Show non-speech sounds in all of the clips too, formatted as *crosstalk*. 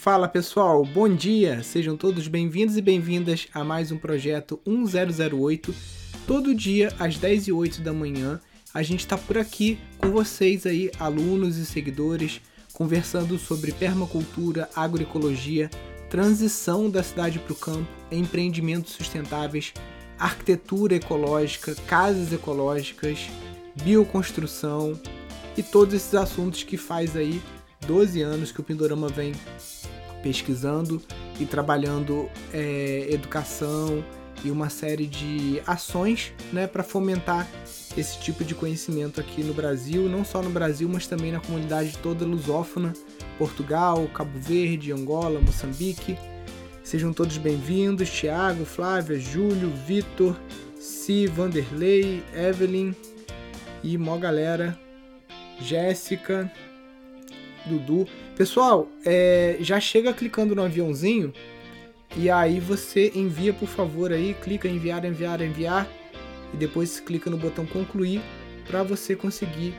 Fala pessoal, bom dia! Sejam todos bem-vindos e bem-vindas a mais um projeto 1008. Todo dia às 10 e 08 da manhã, a gente está por aqui com vocês aí, alunos e seguidores, conversando sobre permacultura, agroecologia, transição da cidade para o campo, empreendimentos sustentáveis, arquitetura ecológica, casas ecológicas, bioconstrução e todos esses assuntos que faz aí 12 anos que o Pindorama vem pesquisando e trabalhando é, educação e uma série de ações né, para fomentar esse tipo de conhecimento aqui no Brasil, não só no Brasil, mas também na comunidade toda lusófona, Portugal, Cabo Verde, Angola, Moçambique. Sejam todos bem-vindos, Tiago, Flávia, Júlio, Vitor, Si, Vanderlei, Evelyn e mó galera, Jéssica, Dudu. Pessoal, é, já chega clicando no aviãozinho e aí você envia, por favor, aí, clica enviar, enviar, enviar e depois clica no botão concluir para você conseguir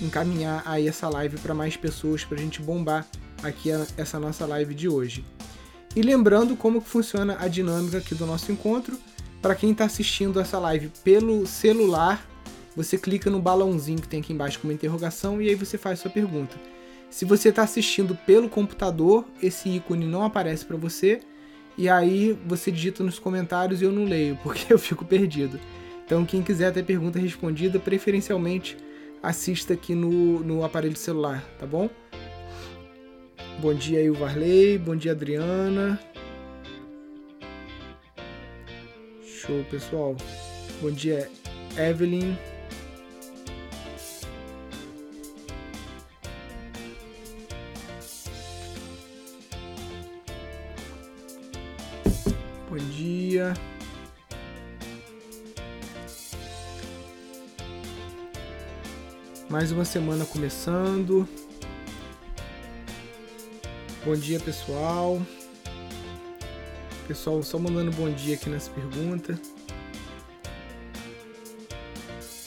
encaminhar aí essa live para mais pessoas para a gente bombar aqui a, essa nossa live de hoje. E lembrando como que funciona a dinâmica aqui do nosso encontro, para quem está assistindo essa live pelo celular, você clica no balãozinho que tem aqui embaixo com uma interrogação e aí você faz sua pergunta. Se você está assistindo pelo computador, esse ícone não aparece para você e aí você digita nos comentários e eu não leio *laughs* porque eu fico perdido. Então quem quiser ter pergunta respondida, preferencialmente assista aqui no, no aparelho celular, tá bom? Bom dia aí o Varley, bom dia Adriana. Show pessoal. Bom dia Evelyn. Dia. Mais uma semana começando. Bom dia, pessoal. Pessoal, só mandando bom dia aqui nas perguntas.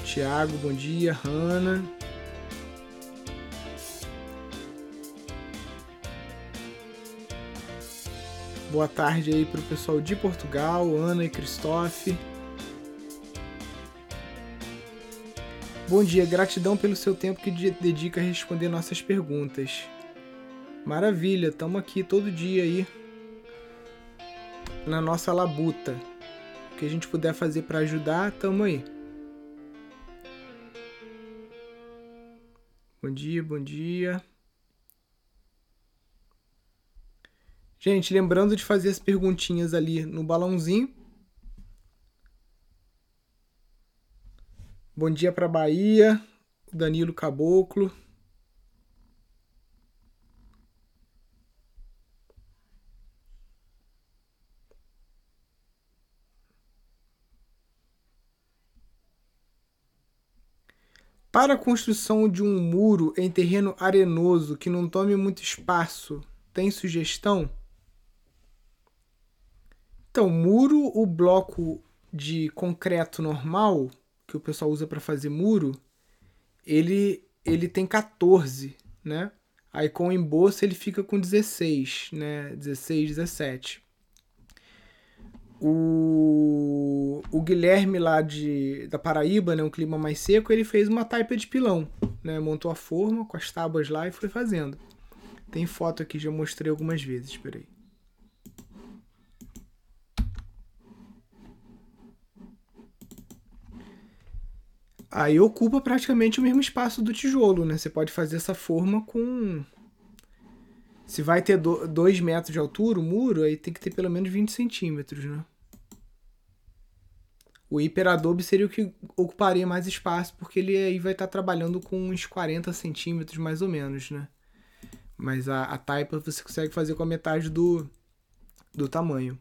Tiago, bom dia. Hanna. Boa tarde aí pro pessoal de Portugal, Ana e Christophe. Bom dia, gratidão pelo seu tempo que dedica a responder nossas perguntas. Maravilha, estamos aqui todo dia aí na nossa labuta. O que a gente puder fazer para ajudar, tamo aí. Bom dia, bom dia. Gente, lembrando de fazer as perguntinhas ali no balãozinho. Bom dia para Bahia, Danilo Caboclo. Para a construção de um muro em terreno arenoso que não tome muito espaço, tem sugestão? Então, muro, o bloco de concreto normal, que o pessoal usa para fazer muro, ele, ele tem 14, né? Aí com o embolso ele fica com 16, né? 16, 17. O, o Guilherme lá de, da Paraíba, né, um clima mais seco, ele fez uma taipa de pilão, né? Montou a forma com as tábuas lá e foi fazendo. Tem foto aqui, já mostrei algumas vezes, peraí. Aí ocupa praticamente o mesmo espaço do tijolo, né? Você pode fazer essa forma com. Se vai ter 2 metros de altura o muro, aí tem que ter pelo menos 20 centímetros, né? O hiperadobe seria o que ocuparia mais espaço, porque ele aí vai estar trabalhando com uns 40 centímetros mais ou menos, né? Mas a, a taipa você consegue fazer com a metade do, do tamanho.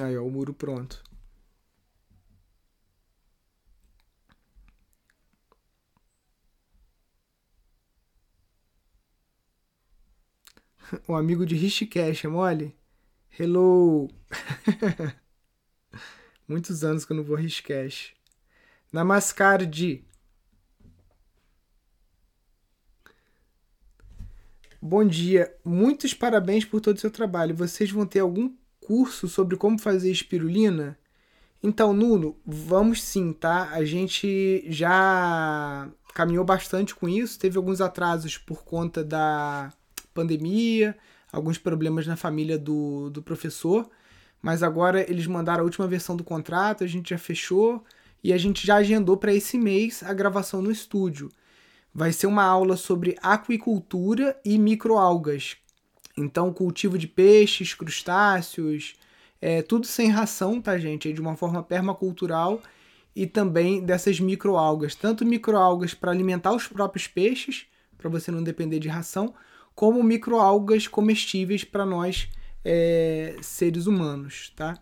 Aí, ó, o muro pronto. *laughs* um amigo de Rishikesh, é mole? Hello! *laughs* Muitos anos que eu não vou a Rishikesh. Namaskar de. Bom dia, muitos parabéns por todo o seu trabalho. Vocês vão ter algum curso sobre como fazer espirulina? Então, Nuno, vamos sim, tá? A gente já caminhou bastante com isso, teve alguns atrasos por conta da pandemia, alguns problemas na família do, do professor, mas agora eles mandaram a última versão do contrato, a gente já fechou e a gente já agendou para esse mês a gravação no estúdio. Vai ser uma aula sobre aquicultura e microalgas. Então, cultivo de peixes, crustáceos, é, tudo sem ração, tá, gente? de uma forma permacultural e também dessas microalgas. Tanto microalgas para alimentar os próprios peixes, para você não depender de ração, como microalgas comestíveis para nós é, seres humanos, tá?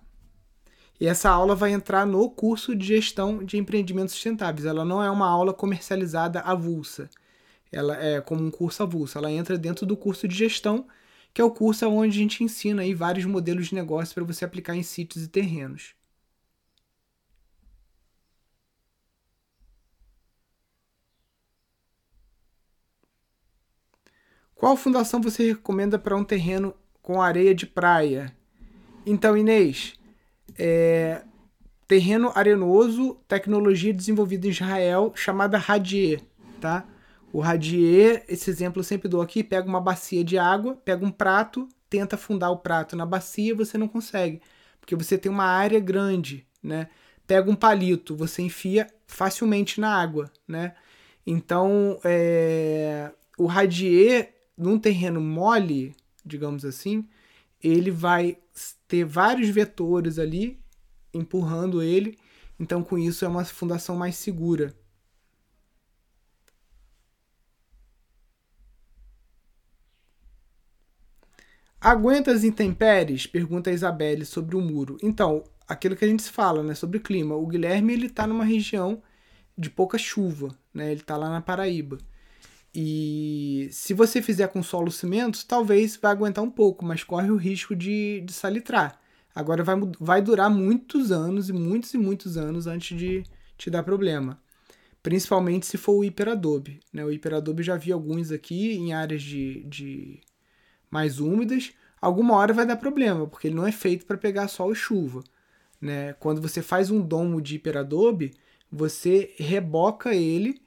E essa aula vai entrar no curso de gestão de empreendimentos sustentáveis. Ela não é uma aula comercializada avulsa. Ela é como um curso avulso. Ela entra dentro do curso de gestão que é o curso onde a gente ensina aí vários modelos de negócio para você aplicar em sítios e terrenos. Qual fundação você recomenda para um terreno com areia de praia? Então, Inês, é, terreno arenoso, tecnologia desenvolvida em Israel, chamada Radier, tá? O radier, esse exemplo eu sempre dou aqui, pega uma bacia de água, pega um prato, tenta afundar o prato na bacia, você não consegue, porque você tem uma área grande, né? Pega um palito, você enfia facilmente na água, né? Então, é... o radier, num terreno mole, digamos assim, ele vai ter vários vetores ali empurrando ele, então com isso é uma fundação mais segura. Aguenta as intempéries? Pergunta a Isabelle sobre o muro. Então, aquilo que a gente fala, né, sobre clima. O Guilherme, ele tá numa região de pouca chuva, né? Ele tá lá na Paraíba. E se você fizer com solo cimento, talvez vai aguentar um pouco, mas corre o risco de, de salitrar. Agora vai, vai durar muitos anos e muitos e muitos anos antes de te dar problema. Principalmente se for o hiperadobe. Né? O hiperadobe já vi alguns aqui em áreas de, de mais úmidas, alguma hora vai dar problema, porque ele não é feito para pegar sol e chuva. Né? Quando você faz um domo de hiperadobe, você reboca ele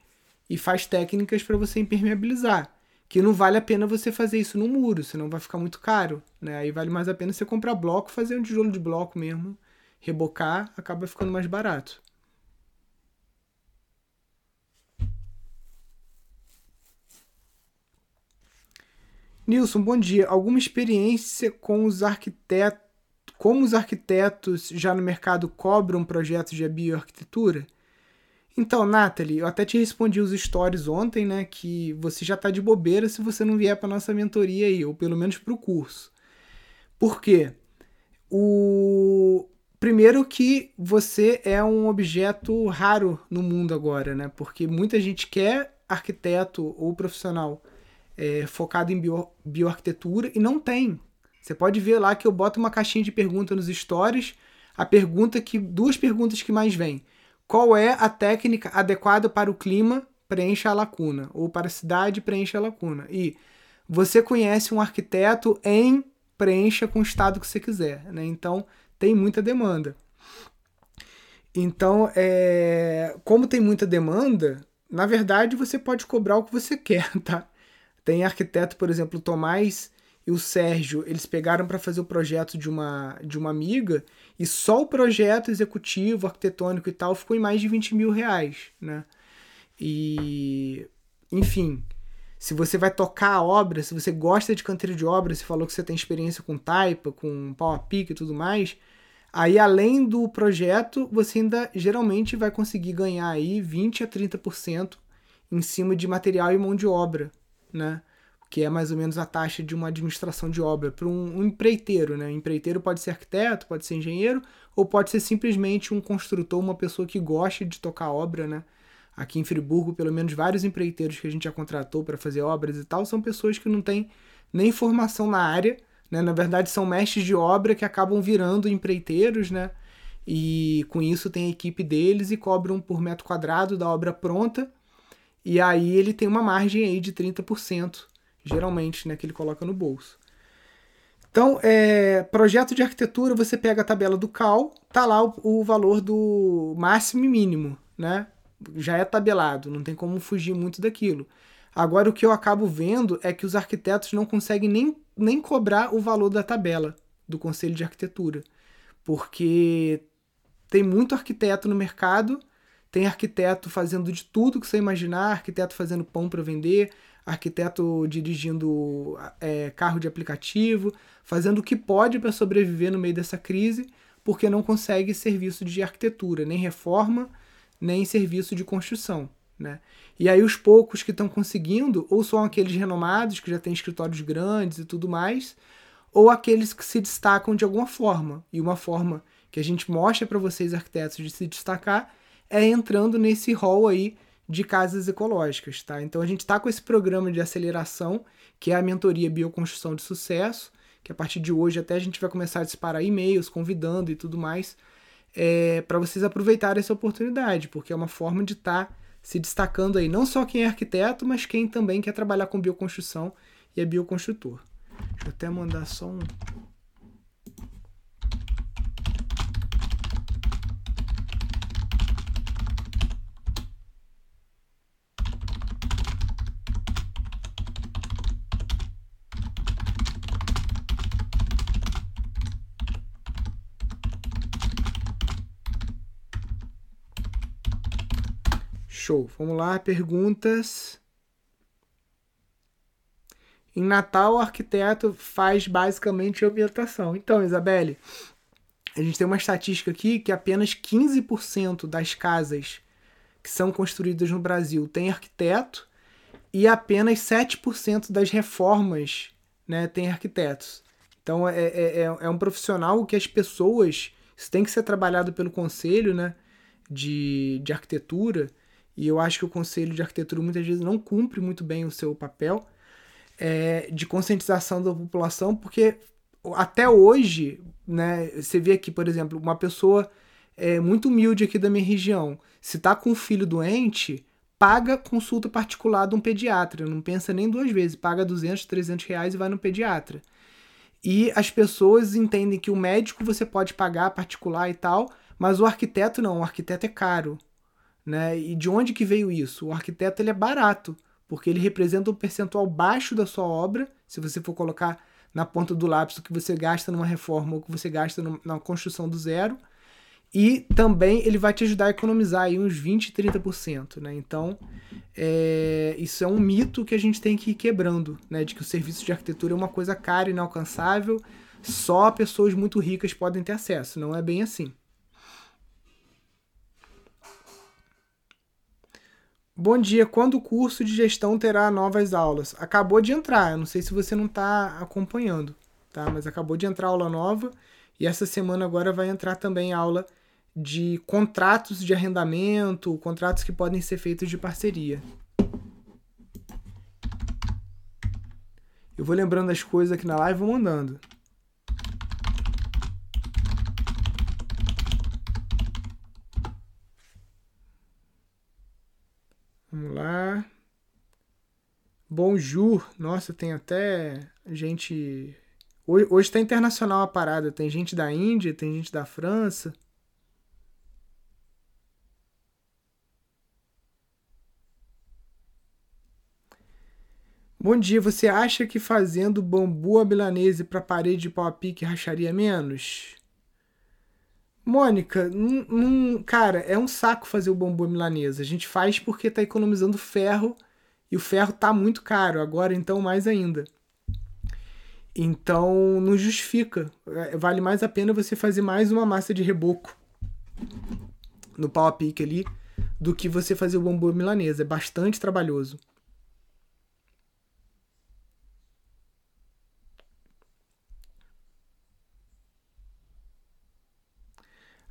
e faz técnicas para você impermeabilizar. Que não vale a pena você fazer isso no muro, senão vai ficar muito caro. Né? Aí vale mais a pena você comprar bloco, fazer um tijolo de bloco mesmo, rebocar, acaba ficando mais barato. Nilson, bom dia. Alguma experiência com os arquitetos, como os arquitetos já no mercado cobram projetos de bioarquitetura? Então, Nathalie, eu até te respondi os stories ontem, né, que você já está de bobeira se você não vier para nossa mentoria aí, ou pelo menos para o curso. Por quê? O primeiro que você é um objeto raro no mundo agora, né? Porque muita gente quer arquiteto ou profissional é, focado em bio, bioarquitetura e não tem. Você pode ver lá que eu boto uma caixinha de pergunta nos stories. A pergunta que. Duas perguntas que mais vêm. Qual é a técnica adequada para o clima? Preencha a lacuna. Ou para a cidade, preencha a lacuna. E você conhece um arquiteto em preencha com o estado que você quiser. Né? Então tem muita demanda. Então, é, como tem muita demanda, na verdade você pode cobrar o que você *laughs* quer, tá? Tem arquiteto, por exemplo, Tomás e o Sérgio, eles pegaram para fazer o projeto de uma, de uma amiga e só o projeto executivo, arquitetônico e tal ficou em mais de 20 mil reais, né? E, enfim, se você vai tocar a obra, se você gosta de canteiro de obra, você falou que você tem experiência com taipa, com pau a pique e tudo mais, aí além do projeto, você ainda geralmente vai conseguir ganhar aí 20 a 30% em cima de material e mão de obra, né? Que é mais ou menos a taxa de uma administração de obra para um, um, empreiteiro, né? empreiteiro pode ser arquiteto, pode ser engenheiro, ou pode ser simplesmente um construtor, uma pessoa que goste de tocar obra, né? Aqui em Friburgo, pelo menos vários empreiteiros que a gente já contratou para fazer obras e tal, são pessoas que não têm nem formação na área, né? Na verdade, são mestres de obra que acabam virando empreiteiros, né? E com isso tem a equipe deles e cobram por metro quadrado da obra pronta e aí ele tem uma margem aí de 30% geralmente, né, que ele coloca no bolso. Então, é, projeto de arquitetura, você pega a tabela do CAL, tá lá o, o valor do máximo e mínimo, né? Já é tabelado, não tem como fugir muito daquilo. Agora, o que eu acabo vendo é que os arquitetos não conseguem nem, nem cobrar o valor da tabela do Conselho de Arquitetura, porque tem muito arquiteto no mercado, tem arquiteto fazendo de tudo que você imaginar, arquiteto fazendo pão para vender, arquiteto dirigindo é, carro de aplicativo, fazendo o que pode para sobreviver no meio dessa crise, porque não consegue serviço de arquitetura, nem reforma, nem serviço de construção. Né? E aí os poucos que estão conseguindo, ou são aqueles renomados, que já têm escritórios grandes e tudo mais, ou aqueles que se destacam de alguma forma. E uma forma que a gente mostra para vocês, arquitetos, de se destacar é entrando nesse rol aí de casas ecológicas, tá? Então a gente está com esse programa de aceleração, que é a mentoria Bioconstrução de Sucesso, que a partir de hoje até a gente vai começar a disparar e-mails, convidando e tudo mais, é, para vocês aproveitarem essa oportunidade, porque é uma forma de estar tá se destacando aí, não só quem é arquiteto, mas quem também quer trabalhar com bioconstrução e é bioconstrutor. Deixa eu até mandar só um, Show. Vamos lá, perguntas. Em Natal, o arquiteto faz basicamente ambientação. Então, Isabelle, a gente tem uma estatística aqui que apenas 15% das casas que são construídas no Brasil tem arquiteto e apenas 7% das reformas né, tem arquitetos. Então é, é, é, é um profissional que as pessoas. Isso tem que ser trabalhado pelo conselho né, de, de arquitetura e eu acho que o Conselho de Arquitetura muitas vezes não cumpre muito bem o seu papel é, de conscientização da população, porque até hoje, né, você vê aqui, por exemplo, uma pessoa é, muito humilde aqui da minha região, se está com um filho doente, paga consulta particular de um pediatra, não pensa nem duas vezes, paga 200, 300 reais e vai no pediatra. E as pessoas entendem que o médico você pode pagar particular e tal, mas o arquiteto não, o arquiteto é caro. Né? E de onde que veio isso? O arquiteto ele é barato, porque ele representa um percentual baixo da sua obra, se você for colocar na ponta do lápis o que você gasta numa reforma ou o que você gasta na construção do zero. E também ele vai te ajudar a economizar aí uns 20, 30%. Né? Então, é, isso é um mito que a gente tem que ir quebrando, né? de que o serviço de arquitetura é uma coisa cara, inalcançável, só pessoas muito ricas podem ter acesso. Não é bem assim. Bom dia, quando o curso de gestão terá novas aulas? Acabou de entrar, eu não sei se você não está acompanhando, tá? Mas acabou de entrar aula nova e essa semana agora vai entrar também aula de contratos de arrendamento, contratos que podem ser feitos de parceria. Eu vou lembrando as coisas aqui na live e vou mandando. Vamos lá. Bonjour. Nossa, tem até gente. Hoje, hoje tá internacional a parada. Tem gente da Índia, tem gente da França. Bom dia, você acha que fazendo bambu à milanese para parede de pau a pique racharia menos? Mônica, num, cara, é um saco fazer o bambu milanesa. A gente faz porque tá economizando ferro e o ferro tá muito caro agora, então mais ainda. Então não justifica. É, vale mais a pena você fazer mais uma massa de reboco no pau a pique ali do que você fazer o bambu milanesa. É bastante trabalhoso.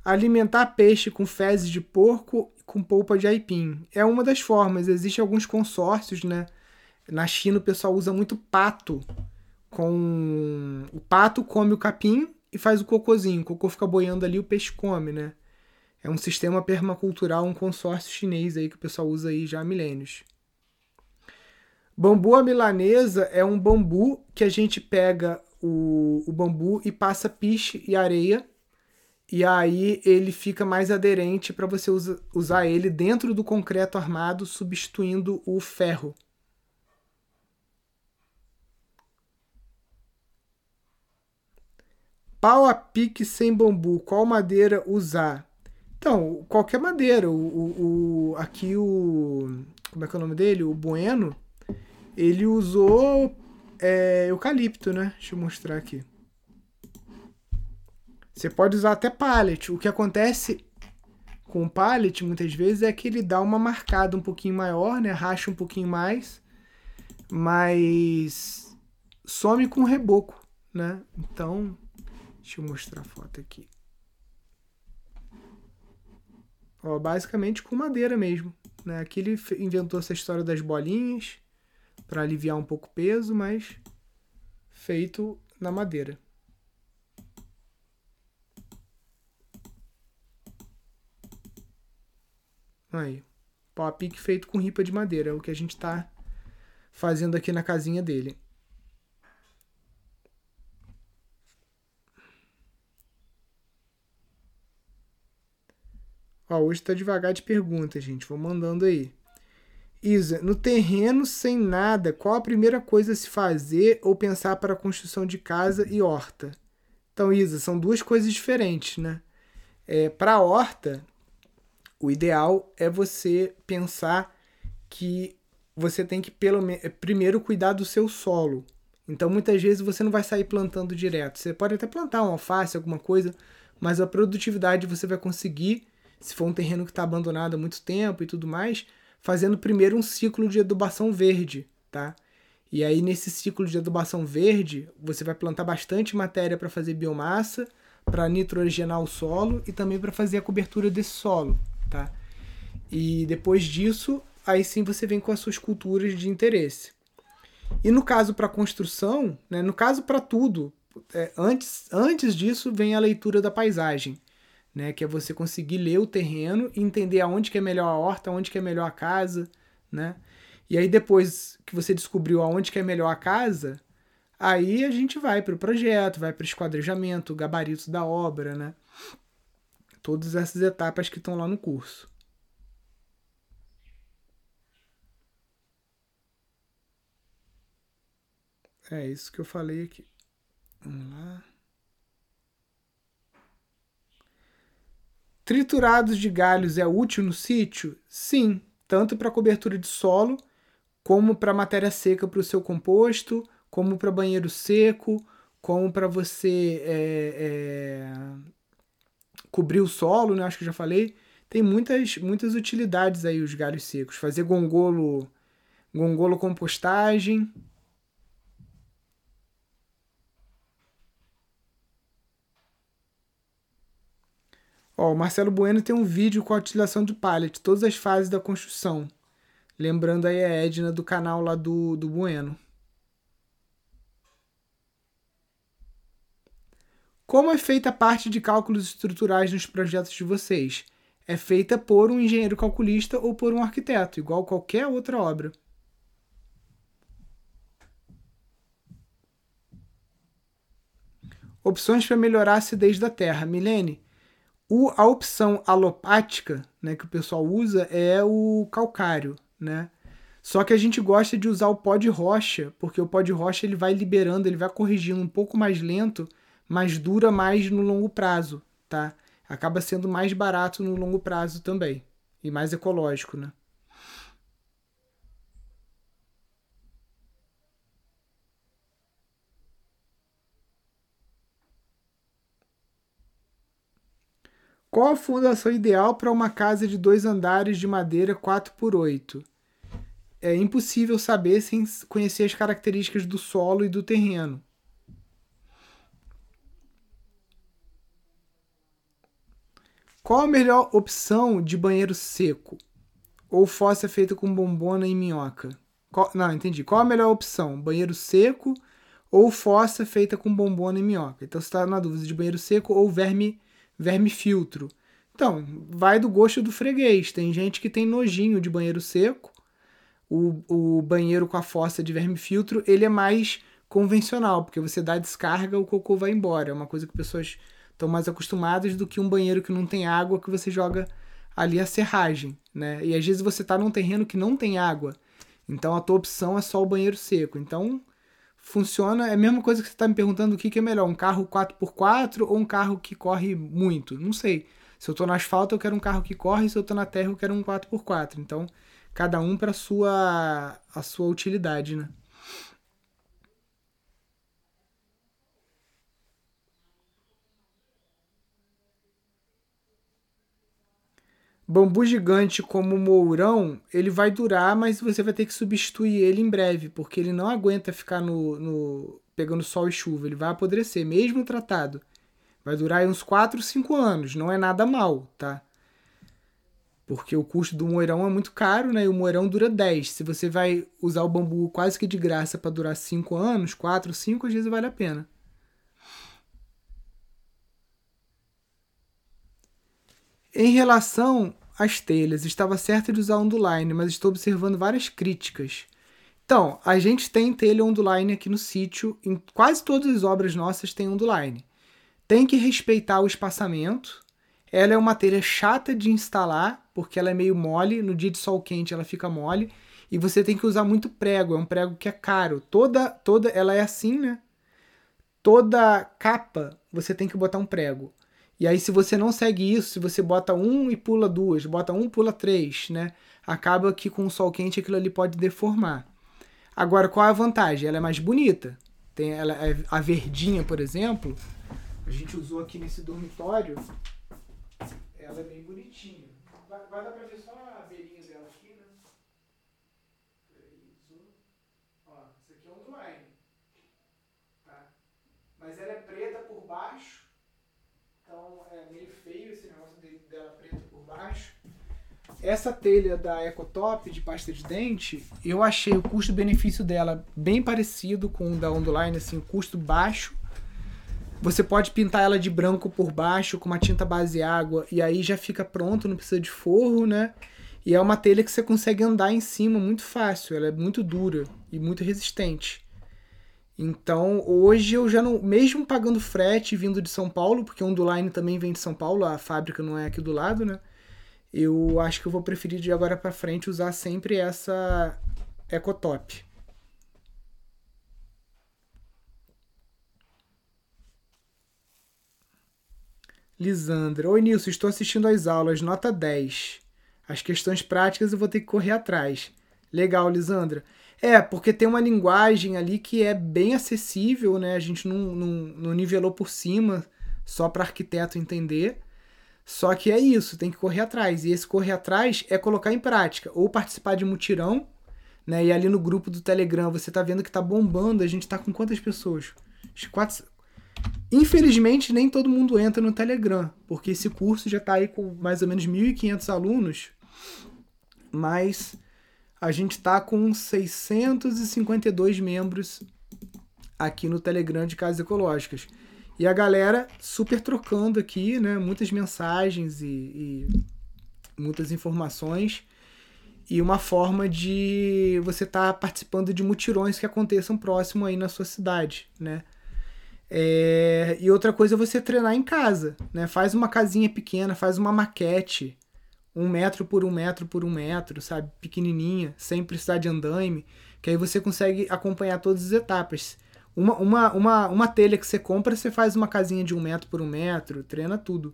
Alimentar peixe com fezes de porco com polpa de aipim. É uma das formas. Existem alguns consórcios, né? Na China o pessoal usa muito pato. Com o pato come o capim e faz o cocôzinho. O cocô fica boiando ali, o peixe come, né? É um sistema permacultural, um consórcio chinês aí que o pessoal usa aí já há milênios. Bambu à milanesa é um bambu que a gente pega o, o bambu e passa piche e areia e aí ele fica mais aderente para você usa, usar ele dentro do concreto armado, substituindo o ferro. Pau a pique sem bambu, qual madeira usar? Então, qualquer madeira. O, o, o, aqui o. Como é que é o nome dele? O Bueno. Ele usou é, eucalipto, né? Deixa eu mostrar aqui. Você pode usar até pallet. O que acontece com o pallet muitas vezes é que ele dá uma marcada um pouquinho maior, né? Racha um pouquinho mais, mas some com reboco, né? Então, deixa eu mostrar a foto aqui. Ó, basicamente com madeira mesmo, né? Aqui ele inventou essa história das bolinhas para aliviar um pouco o peso, mas feito na madeira. Aí. Pau a pique feito com ripa de madeira. É o que a gente está fazendo aqui na casinha dele. Ó, hoje está devagar de perguntas, gente. Vou mandando aí. Isa, no terreno sem nada, qual a primeira coisa a se fazer ou pensar para a construção de casa e horta? Então, Isa, são duas coisas diferentes, né? É, para a horta, o ideal é você pensar que você tem que pelo primeiro cuidar do seu solo. Então muitas vezes você não vai sair plantando direto. Você pode até plantar uma alface, alguma coisa, mas a produtividade você vai conseguir, se for um terreno que está abandonado há muito tempo e tudo mais, fazendo primeiro um ciclo de adubação verde, tá? E aí nesse ciclo de adubação verde, você vai plantar bastante matéria para fazer biomassa, para nitrogenar o solo e também para fazer a cobertura desse solo tá? E depois disso, aí sim você vem com as suas culturas de interesse. E no caso para construção, né, no caso para tudo, é, antes, antes disso vem a leitura da paisagem, né, que é você conseguir ler o terreno e entender aonde que é melhor a horta, aonde que é melhor a casa, né? E aí depois que você descobriu aonde que é melhor a casa, aí a gente vai para o projeto, vai para o esquadrejamento, gabarito da obra, né? Todas essas etapas que estão lá no curso. É isso que eu falei aqui. Vamos lá. Triturados de galhos é útil no sítio? Sim, tanto para cobertura de solo, como para matéria seca para o seu composto, como para banheiro seco, como para você é, é, cobrir o solo, né? Acho que já falei. Tem muitas, muitas utilidades aí os galhos secos. Fazer gongolo, gongolo compostagem. Ó, o Marcelo Bueno tem um vídeo com a utilização de pallet, todas as fases da construção. Lembrando aí a Edna do canal lá do, do Bueno. Como é feita a parte de cálculos estruturais nos projetos de vocês? É feita por um engenheiro calculista ou por um arquiteto, igual qualquer outra obra. Opções para melhorar a acidez da terra. Milene, a opção alopática né, que o pessoal usa é o calcário. Né? Só que a gente gosta de usar o pó de rocha, porque o pó de rocha ele vai liberando, ele vai corrigindo um pouco mais lento mas dura mais no longo prazo, tá? Acaba sendo mais barato no longo prazo também e mais ecológico, né? Qual a fundação ideal para uma casa de dois andares de madeira 4x8? É impossível saber sem conhecer as características do solo e do terreno. Qual a melhor opção de banheiro seco? Ou fossa feita com bombona e minhoca? Qual, não, entendi. Qual a melhor opção? Banheiro seco ou fossa feita com bombona e minhoca? Então você está na dúvida de banheiro seco ou verme, verme filtro. Então, vai do gosto do freguês. Tem gente que tem nojinho de banheiro seco, O, o banheiro com a fossa de verme filtro, ele é mais convencional, porque você dá descarga, o cocô vai embora. É uma coisa que pessoas estão mais acostumadas do que um banheiro que não tem água, que você joga ali a serragem, né? E às vezes você está num terreno que não tem água, então a tua opção é só o banheiro seco. Então funciona, é a mesma coisa que você está me perguntando o que, que é melhor, um carro 4x4 ou um carro que corre muito? Não sei. Se eu estou no asfalto, eu quero um carro que corre, se eu estou na terra, eu quero um 4x4. Então, cada um para sua a sua utilidade, né? Bambu gigante como mourão, ele vai durar, mas você vai ter que substituir ele em breve, porque ele não aguenta ficar no, no pegando sol e chuva, ele vai apodrecer, mesmo tratado. Vai durar uns 4, 5 anos, não é nada mal, tá? Porque o custo do moirão é muito caro, né? E o moirão dura 10. Se você vai usar o bambu quase que de graça para durar 5 anos, 4, 5, às vezes vale a pena. Em relação às telhas, estava certo de usar onduline, mas estou observando várias críticas. Então, a gente tem telha onduline aqui no sítio, em quase todas as obras nossas tem onduline. Tem que respeitar o espaçamento. Ela é uma telha chata de instalar, porque ela é meio mole, no dia de sol quente ela fica mole, e você tem que usar muito prego, é um prego que é caro. Toda toda ela é assim, né? Toda capa você tem que botar um prego. E aí, se você não segue isso, se você bota um e pula duas, bota um pula três, né? Acaba que com o sol quente aquilo ali pode deformar. Agora, qual é a vantagem? Ela é mais bonita. Tem ela, é, a verdinha, por exemplo, a gente usou aqui nesse dormitório. Ela é bem bonitinha. Vai, vai dar pra ver só a beirinha dela aqui, né? Ó, isso aqui é um line. Tá? Mas ela é preta por baixo então é meio feio esse negócio de, dela preta por baixo. Essa telha da Ecotop de pasta de dente, eu achei o custo-benefício dela bem parecido com o da Onduline, assim, custo baixo. Você pode pintar ela de branco por baixo com uma tinta base água e aí já fica pronto, não precisa de forro, né? E é uma telha que você consegue andar em cima muito fácil, ela é muito dura e muito resistente. Então, hoje eu já não, mesmo pagando frete vindo de São Paulo, porque Onduline também vem de São Paulo, a fábrica não é aqui do lado, né? Eu acho que eu vou preferir de agora para frente usar sempre essa Ecotop. Lisandra. Oi, Nilson, estou assistindo às aulas, nota 10. As questões práticas eu vou ter que correr atrás. Legal, Lisandra. É, porque tem uma linguagem ali que é bem acessível, né? A gente não, não, não nivelou por cima só para arquiteto entender. Só que é isso, tem que correr atrás. E esse correr atrás é colocar em prática. Ou participar de mutirão, né? E ali no grupo do Telegram você tá vendo que tá bombando. A gente tá com quantas pessoas? Quatro... Infelizmente, nem todo mundo entra no Telegram, porque esse curso já tá aí com mais ou menos 1.500 alunos. Mas a gente está com 652 membros aqui no Telegram de Casas Ecológicas. E a galera super trocando aqui, né? Muitas mensagens e, e muitas informações. E uma forma de você estar tá participando de mutirões que aconteçam próximo aí na sua cidade, né? É, e outra coisa é você treinar em casa, né? Faz uma casinha pequena, faz uma maquete, um metro por um metro por um metro, sabe? Pequenininha, sem precisar de andaime, que aí você consegue acompanhar todas as etapas. Uma, uma, uma, uma telha que você compra, você faz uma casinha de um metro por um metro, treina tudo.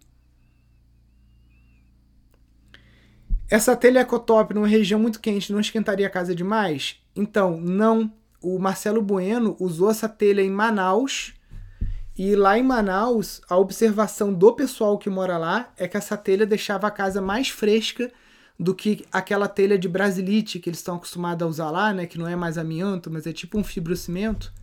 Essa telha ecotop numa região muito quente não esquentaria a casa demais? Então, não. O Marcelo Bueno usou essa telha em Manaus e lá em Manaus, a observação do pessoal que mora lá é que essa telha deixava a casa mais fresca do que aquela telha de brasilite que eles estão acostumados a usar lá, né? Que não é mais amianto, mas é tipo um fibrocimento.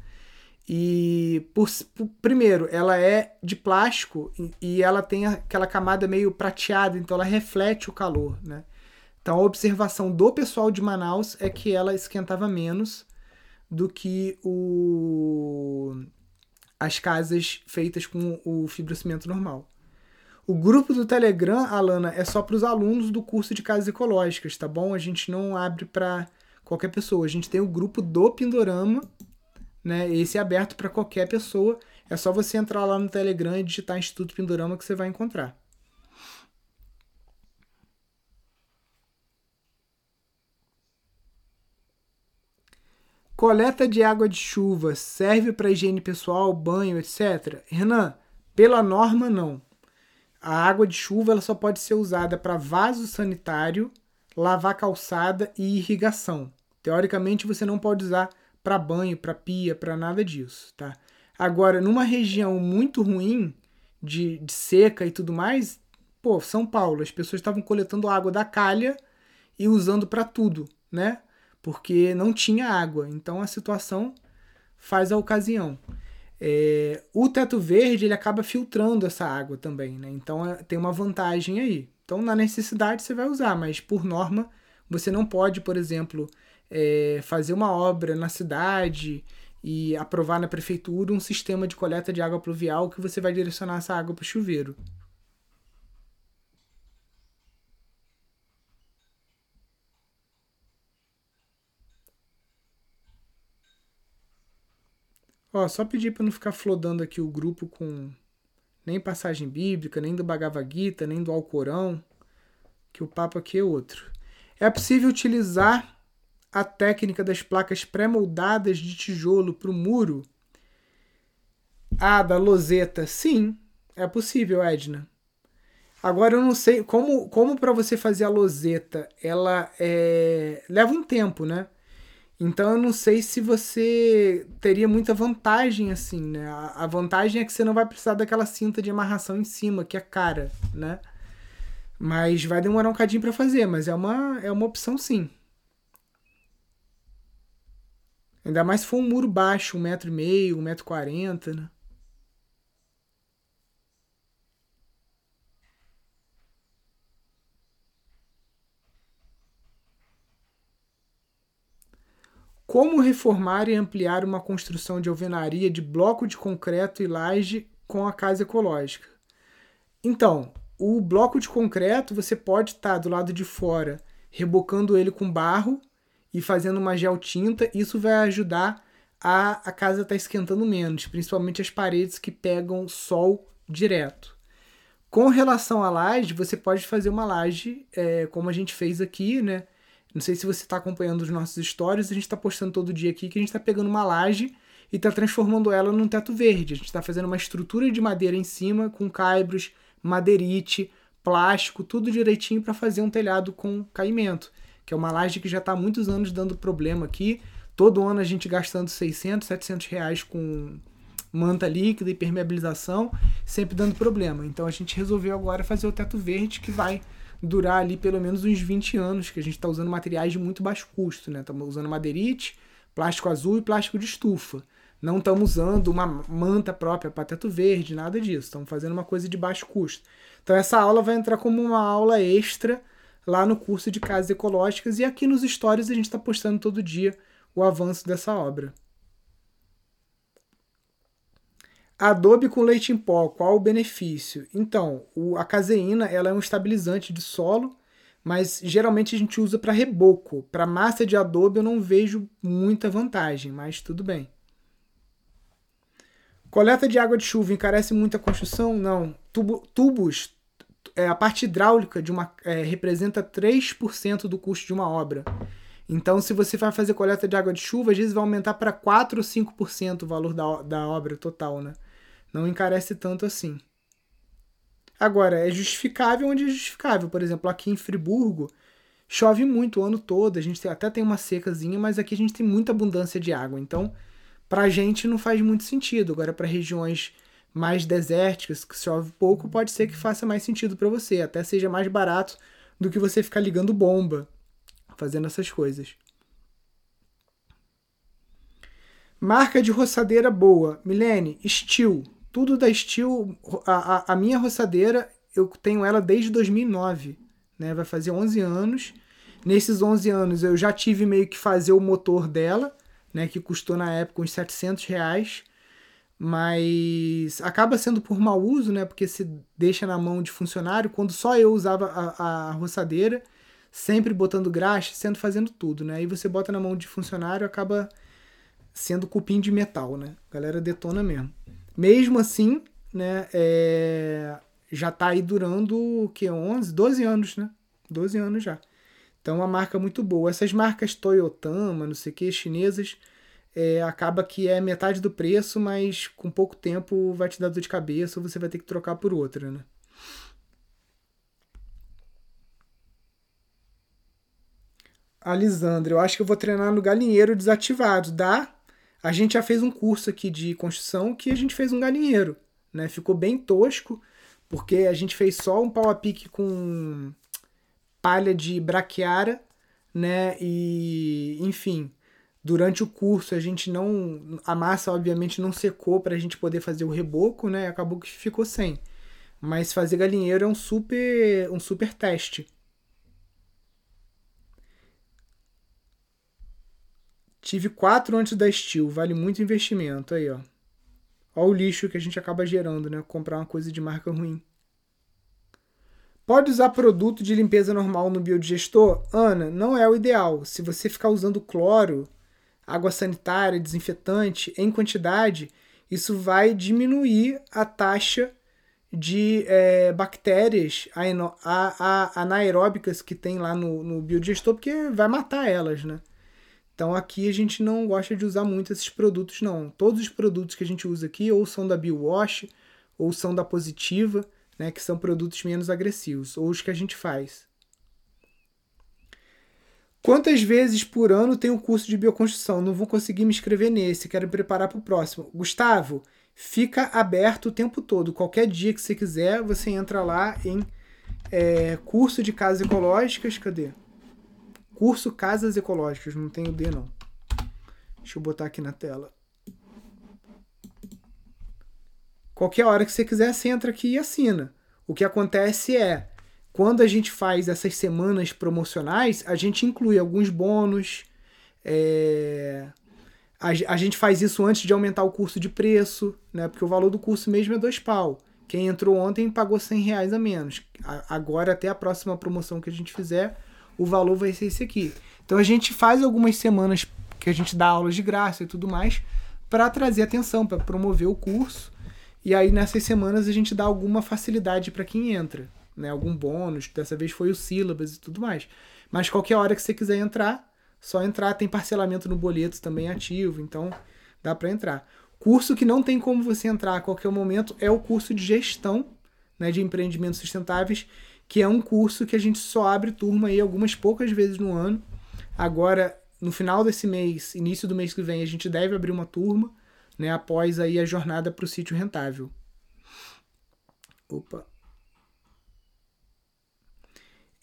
E por, por, primeiro, ela é de plástico e, e ela tem aquela camada meio prateada, então ela reflete o calor, né? Então a observação do pessoal de Manaus é que ela esquentava menos do que o as casas feitas com o fibrocimento normal. O grupo do Telegram, Alana, é só para os alunos do curso de casas ecológicas, tá bom? A gente não abre para qualquer pessoa. A gente tem o grupo do Pindorama, né? Esse é aberto para qualquer pessoa. É só você entrar lá no Telegram e digitar Instituto Pindorama que você vai encontrar. Coleta de água de chuva serve para higiene pessoal, banho, etc. Renan, pela norma não. A água de chuva ela só pode ser usada para vaso sanitário, lavar calçada e irrigação. Teoricamente você não pode usar para banho, para pia, para nada disso, tá? Agora, numa região muito ruim de, de seca e tudo mais, pô, São Paulo, as pessoas estavam coletando água da calha e usando para tudo, né? porque não tinha água. Então a situação faz a ocasião. É, o teto verde ele acaba filtrando essa água também, né? Então é, tem uma vantagem aí. Então na necessidade você vai usar, mas por norma você não pode, por exemplo, é, fazer uma obra na cidade e aprovar na prefeitura um sistema de coleta de água pluvial que você vai direcionar essa água para o chuveiro. Ó, só pedir para não ficar flodando aqui o grupo com nem passagem bíblica, nem do Bhagavad Gita, nem do Alcorão, que o papo aqui é outro. É possível utilizar a técnica das placas pré-moldadas de tijolo para o muro? Ah, da loseta. Sim, é possível, Edna. Agora eu não sei como, como para você fazer a loseta, ela é... leva um tempo, né? Então eu não sei se você teria muita vantagem assim, né? A vantagem é que você não vai precisar daquela cinta de amarração em cima, que é cara, né? Mas vai demorar um cadinho para fazer, mas é uma, é uma opção sim. Ainda mais se for um muro baixo, um metro e meio, um metro quarenta, né? Como reformar e ampliar uma construção de alvenaria de bloco de concreto e laje com a casa ecológica? Então, o bloco de concreto você pode estar tá do lado de fora rebocando ele com barro e fazendo uma gel tinta. Isso vai ajudar a, a casa estar tá esquentando menos, principalmente as paredes que pegam sol direto. Com relação à laje, você pode fazer uma laje, é, como a gente fez aqui, né? Não sei se você está acompanhando os nossos stories, a gente está postando todo dia aqui que a gente está pegando uma laje e está transformando ela num teto verde. A gente está fazendo uma estrutura de madeira em cima com caibros, madeirite, plástico, tudo direitinho para fazer um telhado com caimento, que é uma laje que já está há muitos anos dando problema aqui. Todo ano a gente gastando 600, 700 reais com manta líquida e permeabilização, sempre dando problema. Então a gente resolveu agora fazer o teto verde que vai durar ali pelo menos uns 20 anos, que a gente está usando materiais de muito baixo custo, né? Estamos usando madeirite, plástico azul e plástico de estufa. Não estamos usando uma manta própria para teto verde, nada disso. Estamos fazendo uma coisa de baixo custo. Então essa aula vai entrar como uma aula extra lá no curso de casas ecológicas e aqui nos stories a gente está postando todo dia o avanço dessa obra. Adobe com leite em pó, qual o benefício? Então, o, a caseína ela é um estabilizante de solo, mas geralmente a gente usa para reboco. Para massa de adobe eu não vejo muita vantagem, mas tudo bem. Coleta de água de chuva encarece muito a construção? Não. Tubo, tubos, é, a parte hidráulica de uma é, representa 3% do custo de uma obra. Então, se você vai fazer coleta de água de chuva, às vezes vai aumentar para 4 ou 5% o valor da, da obra total, né? não encarece tanto assim. Agora, é justificável onde é justificável. Por exemplo, aqui em Friburgo, chove muito o ano todo. A gente até tem uma secazinha, mas aqui a gente tem muita abundância de água. Então, pra gente não faz muito sentido. Agora, para regiões mais desérticas, que chove pouco, pode ser que faça mais sentido para você. Até seja mais barato do que você ficar ligando bomba, fazendo essas coisas. Marca de roçadeira boa. Milene, Steel tudo da Steel. A, a, a, minha roçadeira, eu tenho ela desde 2009, né? Vai fazer 11 anos. Nesses 11 anos eu já tive meio que fazer o motor dela, né? Que custou na época uns 700 reais. Mas acaba sendo por mau uso, né? Porque se deixa na mão de funcionário. Quando só eu usava a, a roçadeira, sempre botando graxa, sendo fazendo tudo, né? Aí você bota na mão de funcionário, acaba sendo cupim de metal, né? A galera detona mesmo. Mesmo assim, né, é, já tá aí durando o que 11, 12 anos, né? 12 anos já. Então, é uma marca muito boa. Essas marcas Toyotama, não sei o que, chinesas, é, acaba que é metade do preço, mas com pouco tempo vai te dar dor de cabeça ou você vai ter que trocar por outra, né? Alisandra, eu acho que eu vou treinar no galinheiro desativado. Dá? A gente já fez um curso aqui de construção que a gente fez um galinheiro, né? Ficou bem tosco, porque a gente fez só um pau a pique com palha de braquiara, né? E, enfim, durante o curso a gente não. A massa, obviamente, não secou para a gente poder fazer o reboco, né? Acabou que ficou sem. Mas fazer galinheiro é um super, um super teste. Tive quatro antes da Steel, vale muito investimento aí, ó. Olha o lixo que a gente acaba gerando, né? Comprar uma coisa de marca ruim. Pode usar produto de limpeza normal no biodigestor? Ana, não é o ideal. Se você ficar usando cloro, água sanitária, desinfetante em quantidade, isso vai diminuir a taxa de é, bactérias anaeróbicas que tem lá no, no biodigestor, porque vai matar elas, né? Então aqui a gente não gosta de usar muito esses produtos, não. Todos os produtos que a gente usa aqui ou são da BioWash ou são da Positiva, né, que são produtos menos agressivos, ou os que a gente faz. Quantas vezes por ano tem um curso de bioconstrução? Não vou conseguir me inscrever nesse, quero me preparar para o próximo. Gustavo, fica aberto o tempo todo. Qualquer dia que você quiser, você entra lá em é, curso de casas ecológicas. Cadê? Curso Casas Ecológicas, não tem o D não. Deixa eu botar aqui na tela. Qualquer hora que você quiser, você entra aqui e assina. O que acontece é, quando a gente faz essas semanas promocionais, a gente inclui alguns bônus. É... A, a, gente faz isso antes de aumentar o curso de preço, né? Porque o valor do curso mesmo é dois pau. Quem entrou ontem pagou 100 reais a menos. A, agora, até a próxima promoção que a gente fizer, o valor vai ser esse aqui. Então a gente faz algumas semanas que a gente dá aulas de graça e tudo mais para trazer atenção, para promover o curso. E aí nessas semanas a gente dá alguma facilidade para quem entra, né? Algum bônus, dessa vez foi o sílabas e tudo mais. Mas qualquer hora que você quiser entrar, só entrar, tem parcelamento no boleto também ativo, então dá para entrar. Curso que não tem como você entrar a qualquer momento é o curso de gestão, né, de empreendimentos sustentáveis, que é um curso que a gente só abre turma aí algumas poucas vezes no ano. Agora, no final desse mês, início do mês que vem, a gente deve abrir uma turma, né, após aí a jornada para o sítio rentável. Opa.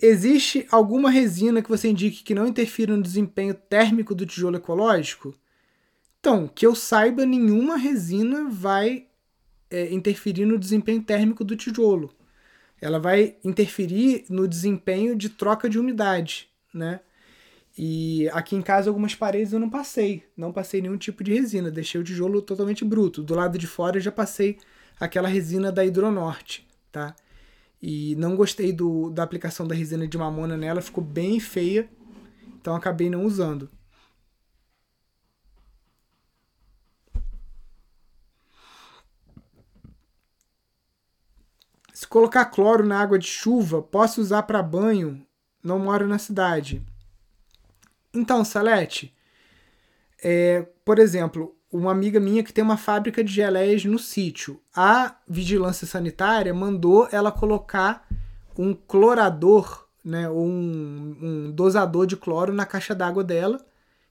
Existe alguma resina que você indique que não interfira no desempenho térmico do tijolo ecológico? Então, que eu saiba, nenhuma resina vai é, interferir no desempenho térmico do tijolo ela vai interferir no desempenho de troca de umidade, né? E aqui em casa algumas paredes eu não passei, não passei nenhum tipo de resina, deixei o tijolo totalmente bruto. Do lado de fora eu já passei aquela resina da Hidronorte, tá? E não gostei do, da aplicação da resina de mamona nela, ficou bem feia, então acabei não usando. Se colocar cloro na água de chuva, posso usar para banho? Não moro na cidade. Então, Salete, é, por exemplo, uma amiga minha que tem uma fábrica de geleias no sítio. A vigilância sanitária mandou ela colocar um clorador, né, um, um dosador de cloro na caixa d'água dela,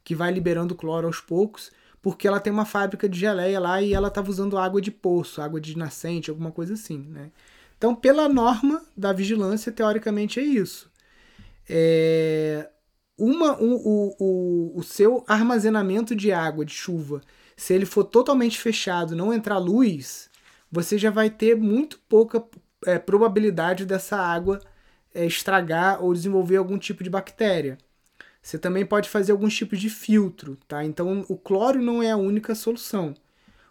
que vai liberando cloro aos poucos, porque ela tem uma fábrica de geleia lá e ela estava usando água de poço, água de nascente, alguma coisa assim, né? Então, pela norma da vigilância, teoricamente é isso. É, uma, o, o, o, seu armazenamento de água, de chuva, se ele for totalmente fechado, não entrar luz, você já vai ter muito pouca é, probabilidade dessa água é, estragar ou desenvolver algum tipo de bactéria. Você também pode fazer alguns tipos de filtro, tá? Então o cloro não é a única solução.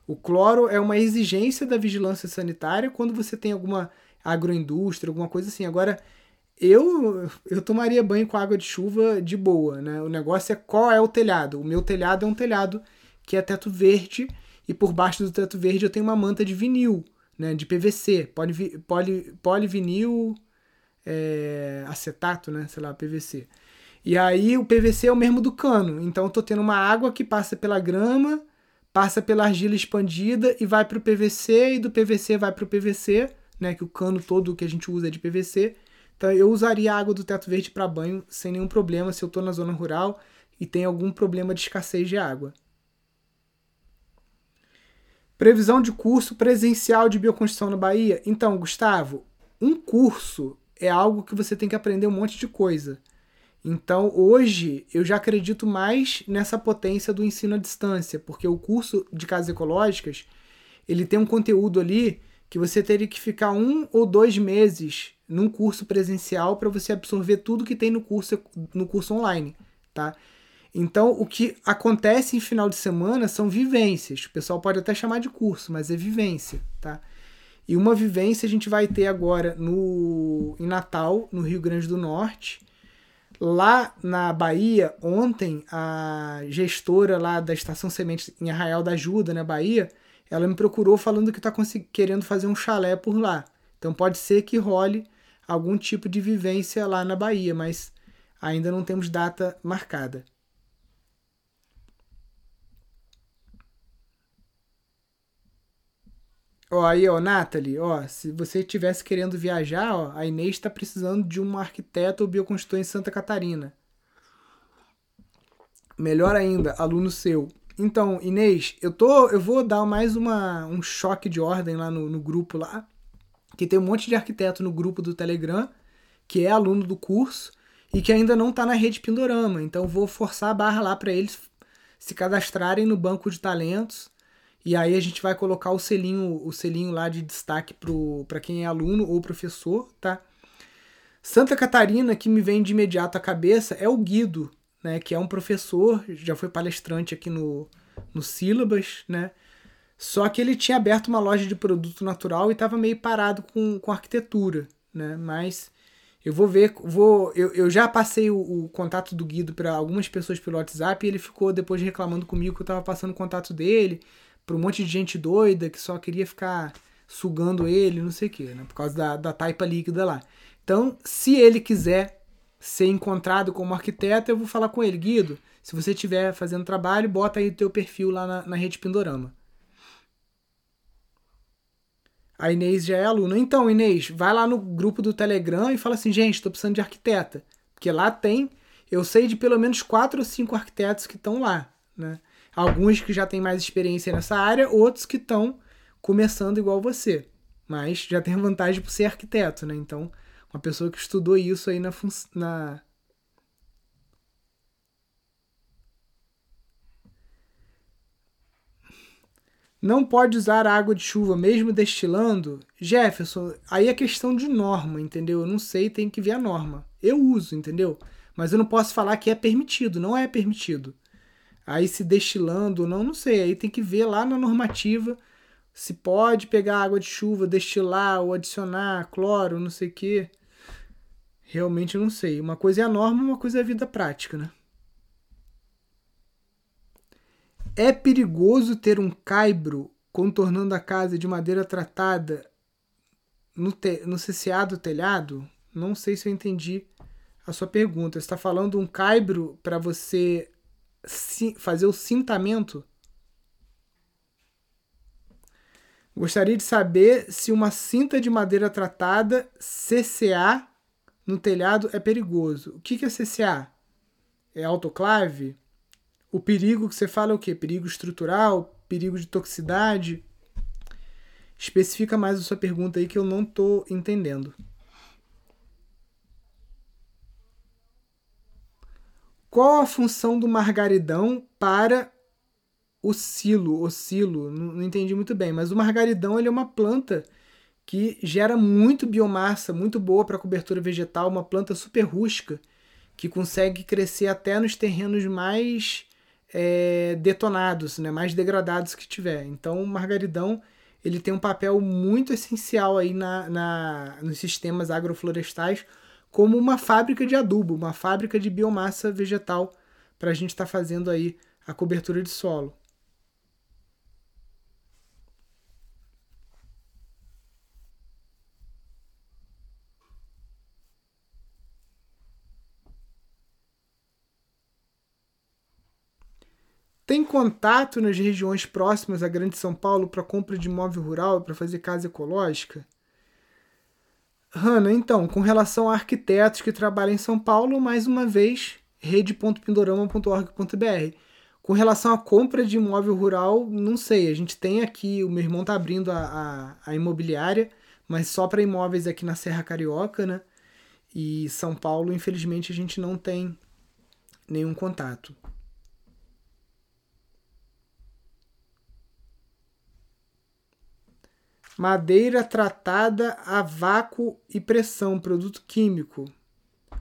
O cloro é uma exigência da vigilância sanitária quando você tem alguma agroindústria, alguma coisa assim. Agora, eu, eu tomaria banho com água de chuva de boa, né? O negócio é qual é o telhado. O meu telhado é um telhado que é teto verde e por baixo do teto verde eu tenho uma manta de vinil, né? De PVC, poli, poli, polivinil é, acetato, né? Sei lá, PVC. E aí o PVC é o mesmo do cano. Então eu tô tendo uma água que passa pela grama, passa pela argila expandida e vai para o PVC e do PVC vai para o PVC, né? Que o cano todo que a gente usa é de PVC. Então eu usaria a água do teto verde para banho sem nenhum problema se eu estou na zona rural e tem algum problema de escassez de água. Previsão de curso presencial de bioconstrução na Bahia. Então, Gustavo, um curso é algo que você tem que aprender um monte de coisa. Então, hoje, eu já acredito mais nessa potência do ensino à distância, porque o curso de casas ecológicas, ele tem um conteúdo ali que você teria que ficar um ou dois meses num curso presencial para você absorver tudo que tem no curso, no curso online, tá? Então, o que acontece em final de semana são vivências. O pessoal pode até chamar de curso, mas é vivência, tá? E uma vivência a gente vai ter agora no em Natal, no Rio Grande do Norte, Lá na Bahia, ontem, a gestora lá da Estação Semente em Arraial da Ajuda, na Bahia, ela me procurou falando que está querendo fazer um chalé por lá. Então pode ser que role algum tipo de vivência lá na Bahia, mas ainda não temos data marcada. Ó, aí, ó, Nathalie, ó, se você estivesse querendo viajar, ó, a Inês está precisando de um arquiteto ou bioconstrutor em Santa Catarina. Melhor ainda, aluno seu. Então, Inês, eu tô, eu vou dar mais uma, um choque de ordem lá no, no grupo lá, que tem um monte de arquiteto no grupo do Telegram, que é aluno do curso e que ainda não está na rede Pindorama. Então, vou forçar a barra lá para eles se cadastrarem no banco de talentos e aí a gente vai colocar o selinho, o selinho lá de destaque para quem é aluno ou professor, tá? Santa Catarina, que me vem de imediato à cabeça, é o Guido, né? Que é um professor, já foi palestrante aqui no, no Sílabas, né? Só que ele tinha aberto uma loja de produto natural e estava meio parado com, com arquitetura, né? Mas eu vou ver, vou, eu, eu já passei o, o contato do Guido para algumas pessoas pelo WhatsApp e ele ficou depois reclamando comigo que eu estava passando o contato dele para um monte de gente doida que só queria ficar sugando ele, não sei o que, né? Por causa da, da taipa líquida lá. Então, se ele quiser ser encontrado como arquiteto, eu vou falar com ele, Guido, se você estiver fazendo trabalho, bota aí o teu perfil lá na, na rede Pindorama. A Inês já é aluna. Então, Inês, vai lá no grupo do Telegram e fala assim, gente, estou precisando de arquiteta. Porque lá tem, eu sei de pelo menos quatro ou cinco arquitetos que estão lá, né? Alguns que já têm mais experiência nessa área, outros que estão começando igual você, mas já tem vantagem por ser arquiteto, né? Então, uma pessoa que estudou isso aí na, na Não pode usar água de chuva mesmo destilando? Jefferson, aí é questão de norma, entendeu? Eu não sei, tem que ver a norma. Eu uso, entendeu? Mas eu não posso falar que é permitido, não é permitido. Aí se destilando ou não, não sei. Aí tem que ver lá na normativa se pode pegar água de chuva, destilar ou adicionar cloro, não sei o quê. Realmente eu não sei. Uma coisa é a norma, uma coisa é a vida prática, né? É perigoso ter um caibro contornando a casa de madeira tratada no, te no do telhado? Não sei se eu entendi a sua pergunta. Você está falando um caibro para você fazer o cintamento. Gostaria de saber se uma cinta de madeira tratada CCA no telhado é perigoso. O que é CCA? É autoclave? O perigo que você fala é o quê? Perigo estrutural? Perigo de toxicidade? Especifica mais a sua pergunta aí que eu não estou entendendo. Qual a função do margaridão para o silo, o silo? Não, não entendi muito bem, mas o margaridão ele é uma planta que gera muito biomassa, muito boa para cobertura vegetal, uma planta super rústica que consegue crescer até nos terrenos mais é, detonados, né, mais degradados que tiver. Então, o margaridão ele tem um papel muito essencial aí na, na, nos sistemas agroflorestais como uma fábrica de adubo, uma fábrica de biomassa vegetal para a gente estar tá fazendo aí a cobertura de solo. Tem contato nas regiões próximas à Grande São Paulo para compra de imóvel rural para fazer casa ecológica? Hanna, então, com relação a arquitetos que trabalham em São Paulo, mais uma vez, rede.pindorama.org.br. Com relação à compra de imóvel rural, não sei. A gente tem aqui, o meu irmão está abrindo a, a, a, imobiliária, mas só para imóveis aqui na Serra Carioca, né? E São Paulo, infelizmente, a gente não tem nenhum contato. Madeira tratada a vácuo e pressão, produto químico.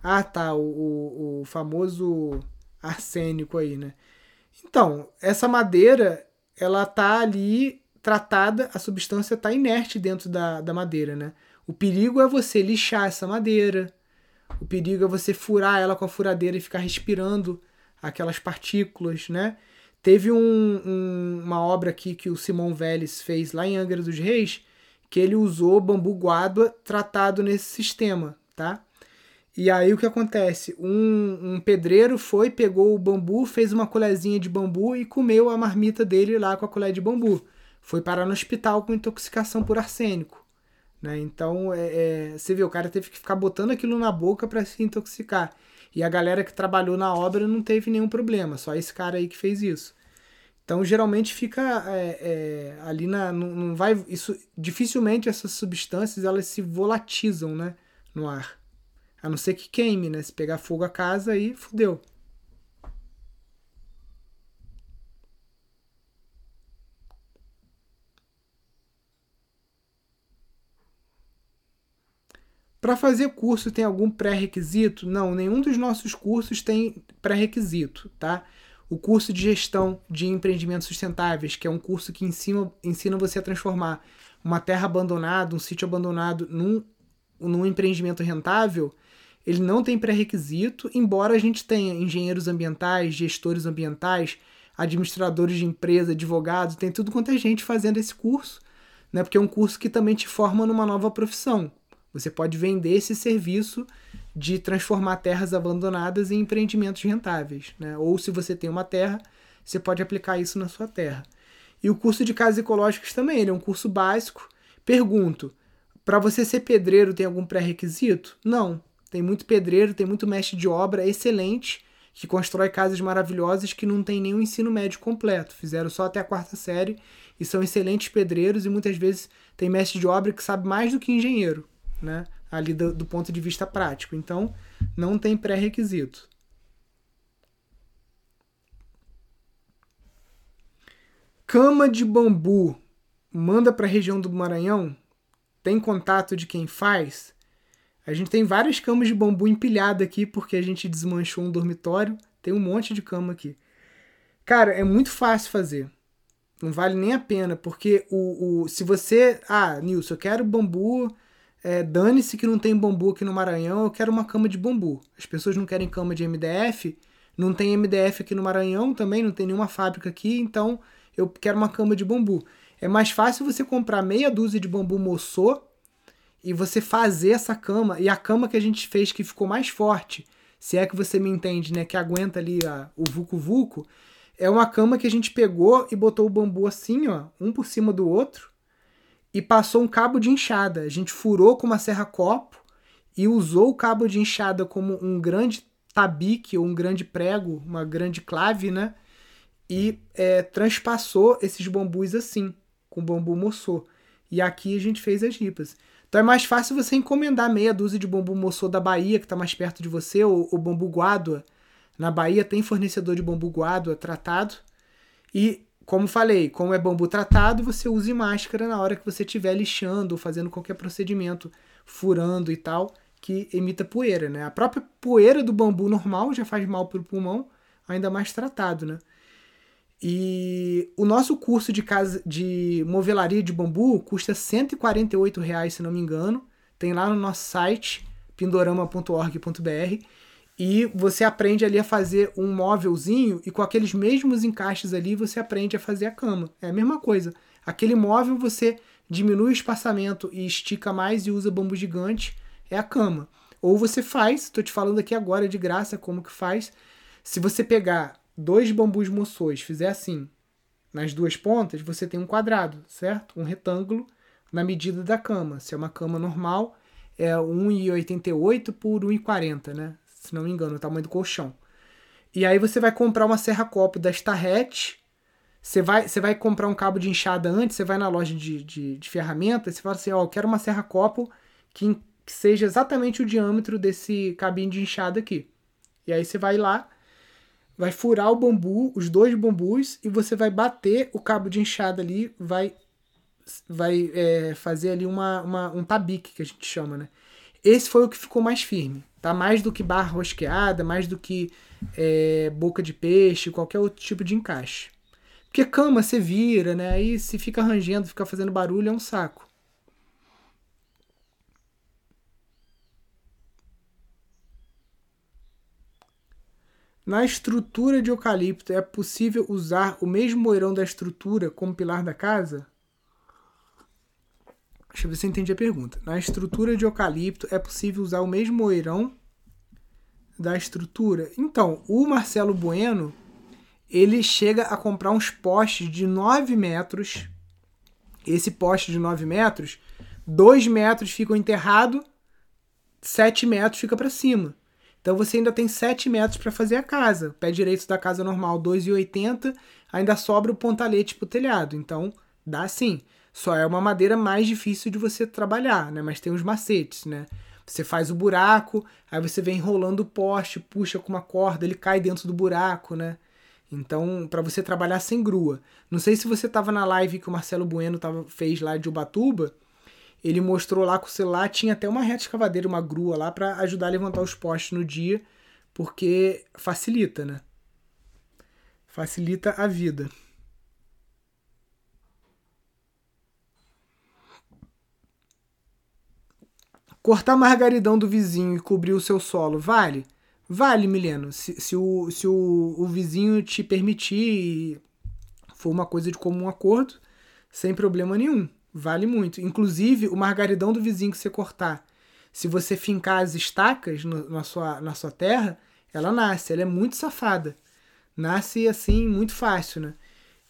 Ah, tá, o, o, o famoso arsênico aí, né? Então, essa madeira, ela tá ali tratada, a substância tá inerte dentro da, da madeira, né? O perigo é você lixar essa madeira, o perigo é você furar ela com a furadeira e ficar respirando aquelas partículas, né? Teve um, um, uma obra aqui que o Simão Vélez fez lá em Angra dos Reis, que ele usou bambu guadua tratado nesse sistema, tá? E aí o que acontece? Um, um, pedreiro foi, pegou o bambu, fez uma colherzinha de bambu e comeu a marmita dele lá com a colher de bambu. Foi parar no hospital com intoxicação por arsênico. Né? Então, é, é, você vê, o cara teve que ficar botando aquilo na boca para se intoxicar. E a galera que trabalhou na obra não teve nenhum problema, só esse cara aí que fez isso. Então, geralmente fica é, é, ali na. Não, não, vai. Isso, dificilmente essas substâncias elas se volatizam né, no ar. A não ser que queime, né? Se pegar fogo a casa, aí fudeu. Para fazer curso tem algum pré-requisito? Não, nenhum dos nossos cursos tem pré-requisito, tá? O curso de gestão de empreendimentos sustentáveis, que é um curso que ensina, ensina você a transformar uma terra abandonada, um sítio abandonado, num, num empreendimento rentável, ele não tem pré-requisito, embora a gente tenha engenheiros ambientais, gestores ambientais, administradores de empresa, advogados, tem tudo quanto é gente fazendo esse curso, né? Porque é um curso que também te forma numa nova profissão. Você pode vender esse serviço de transformar terras abandonadas em empreendimentos rentáveis. Né? Ou se você tem uma terra, você pode aplicar isso na sua terra. E o curso de casas ecológicas também, ele é um curso básico. Pergunto, para você ser pedreiro tem algum pré-requisito? Não. Tem muito pedreiro, tem muito mestre de obra excelente que constrói casas maravilhosas que não tem nenhum ensino médio completo. Fizeram só até a quarta série e são excelentes pedreiros e muitas vezes tem mestre de obra que sabe mais do que engenheiro, né? ali do, do ponto de vista prático. Então, não tem pré-requisito. Cama de bambu manda para a região do Maranhão? Tem contato de quem faz? A gente tem várias camas de bambu empilhadas aqui porque a gente desmanchou um dormitório. Tem um monte de cama aqui. Cara, é muito fácil fazer. Não vale nem a pena, porque o, o se você. Ah, Nilson, eu quero bambu é, dane-se que não tem bambu aqui no Maranhão, eu quero uma cama de bambu. As pessoas não querem cama de MDF, não tem MDF aqui no Maranhão também, não tem nenhuma fábrica aqui, então eu quero uma cama de bambu. É mais fácil você comprar meia dúzia de bambu moçô e você fazer essa cama, e a cama que a gente fez que ficou mais forte, se é que você me entende, né, que aguenta ali a, o vucu vucu, é uma cama que a gente pegou e botou o bambu assim, ó, um por cima do outro, e passou um cabo de enxada. A gente furou com uma serra-copo e usou o cabo de enxada como um grande tabique ou um grande prego, uma grande clave, né? E é, transpassou esses bambus assim, com bambu moçô. E aqui a gente fez as ripas. Então é mais fácil você encomendar meia dúzia de bambu moçô da Bahia, que está mais perto de você, ou, ou bambu guádua. Na Bahia tem fornecedor de bambu guádua tratado. E como falei, como é bambu tratado, você use máscara na hora que você estiver lixando ou fazendo qualquer procedimento, furando e tal, que emita poeira, né? A própria poeira do bambu normal já faz mal para o pulmão, ainda mais tratado, né? E o nosso curso de casa de movelaria de bambu custa 148 reais, se não me engano. Tem lá no nosso site pindorama.org.br e você aprende ali a fazer um móvelzinho e com aqueles mesmos encaixes ali você aprende a fazer a cama. É a mesma coisa. Aquele móvel você diminui o espaçamento e estica mais e usa bambu gigante, é a cama. Ou você faz, estou te falando aqui agora de graça como que faz. Se você pegar dois bambus moções, fizer assim, nas duas pontas, você tem um quadrado, certo? Um retângulo na medida da cama. Se é uma cama normal, é 1,88 por 1,40, né? Se não me engano, o tamanho do colchão. E aí você vai comprar uma serra-copo da Starret. Você vai, você vai comprar um cabo de enxada antes, você vai na loja de, de, de ferramentas, você fala assim, ó, eu quero uma serra-copo que, que seja exatamente o diâmetro desse cabinho de enxada aqui. E aí você vai lá, vai furar o bambu, os dois bambus, e você vai bater o cabo de enxada ali, vai, vai é, fazer ali uma, uma, um tabique, que a gente chama, né? Esse foi o que ficou mais firme. Tá? Mais do que barra rosqueada, mais do que é, boca de peixe, qualquer outro tipo de encaixe. Porque cama você vira, né? Aí se fica rangendo, fica fazendo barulho, é um saco. Na estrutura de eucalipto, é possível usar o mesmo moirão da estrutura como pilar da casa? Deixa eu ver se eu entendi a pergunta. Na estrutura de eucalipto, é possível usar o mesmo moirão da estrutura? Então, o Marcelo Bueno, ele chega a comprar uns postes de 9 metros. Esse poste de 9 metros, 2 metros ficam enterrado, 7 metros fica para cima. Então você ainda tem 7 metros para fazer a casa. Pé direito da casa normal 2,80, ainda sobra o pontalete pro telhado. Então dá sim. Só é uma madeira mais difícil de você trabalhar, né? Mas tem os macetes, né? Você faz o buraco, aí você vem enrolando o poste, puxa com uma corda, ele cai dentro do buraco, né? Então, para você trabalhar sem grua. Não sei se você estava na live que o Marcelo Bueno tava, fez lá de Ubatuba. Ele mostrou lá com o celular, tinha até uma reta escavadeira, uma grua lá para ajudar a levantar os postes no dia, porque facilita, né? Facilita a vida. Cortar margaridão do vizinho e cobrir o seu solo, vale? Vale, Mileno. Se, se, o, se o, o vizinho te permitir e for uma coisa de comum acordo, sem problema nenhum. Vale muito. Inclusive, o margaridão do vizinho que você cortar, se você fincar as estacas no, na, sua, na sua terra, ela nasce. Ela é muito safada. Nasce assim, muito fácil, né?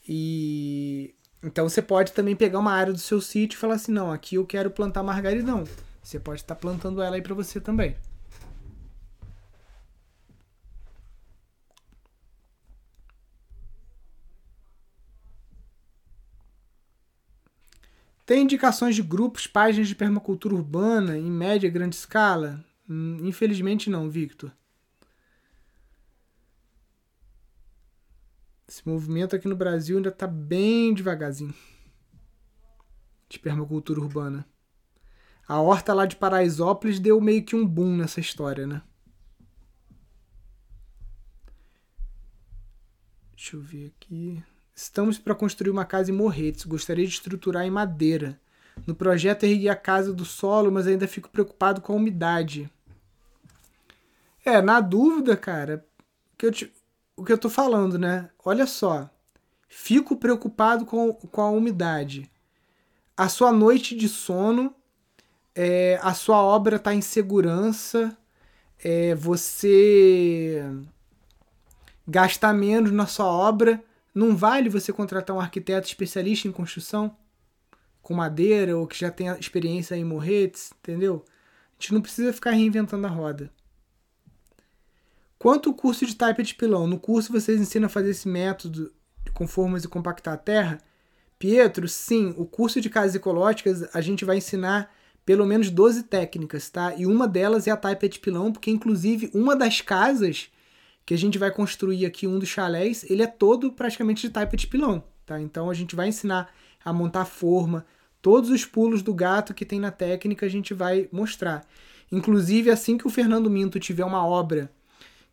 E então você pode também pegar uma área do seu sítio e falar assim: não, aqui eu quero plantar margaridão. Você pode estar plantando ela aí para você também. Tem indicações de grupos, páginas de permacultura urbana em média grande escala? Hum, infelizmente não, Victor. Esse movimento aqui no Brasil ainda está bem devagarzinho de permacultura urbana. A horta lá de Paraisópolis deu meio que um boom nessa história, né? Deixa eu ver aqui. Estamos para construir uma casa em Morretes. Gostaria de estruturar em madeira. No projeto ergui a casa do solo, mas ainda fico preocupado com a umidade. É, na dúvida, cara, que eu te, o que eu tô falando, né? Olha só. Fico preocupado com, com a umidade. A sua noite de sono é, a sua obra está em segurança, é, você gastar menos na sua obra. Não vale você contratar um arquiteto especialista em construção com madeira ou que já tenha experiência em morretes, entendeu? A gente não precisa ficar reinventando a roda. Quanto o curso de type de pilão? No curso vocês ensinam a fazer esse método com formas e compactar a terra? Pietro, sim, o curso de casas ecológicas a gente vai ensinar pelo menos 12 técnicas, tá? E uma delas é a taipa de pilão, porque inclusive uma das casas que a gente vai construir aqui, um dos chalés, ele é todo praticamente de taipa de pilão, tá? Então a gente vai ensinar a montar forma, todos os pulos do gato que tem na técnica a gente vai mostrar. Inclusive, assim que o Fernando Minto tiver uma obra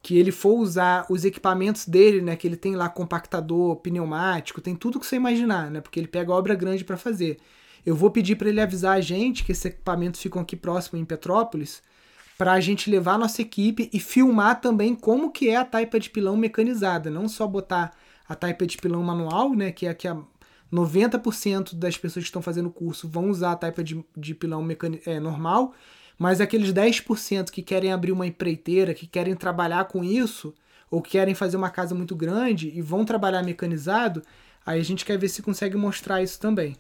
que ele for usar os equipamentos dele, né, que ele tem lá compactador, pneumático, tem tudo que você imaginar, né, porque ele pega obra grande para fazer. Eu vou pedir para ele avisar a gente que esses equipamentos ficam aqui próximo em Petrópolis, para a gente levar a nossa equipe e filmar também como que é a taipa de pilão mecanizada, não só botar a taipa de pilão manual, né, que é que a 90% das pessoas que estão fazendo o curso vão usar a taipa de, de pilão mecani é, normal, mas aqueles 10% que querem abrir uma empreiteira, que querem trabalhar com isso, ou querem fazer uma casa muito grande e vão trabalhar mecanizado, aí a gente quer ver se consegue mostrar isso também.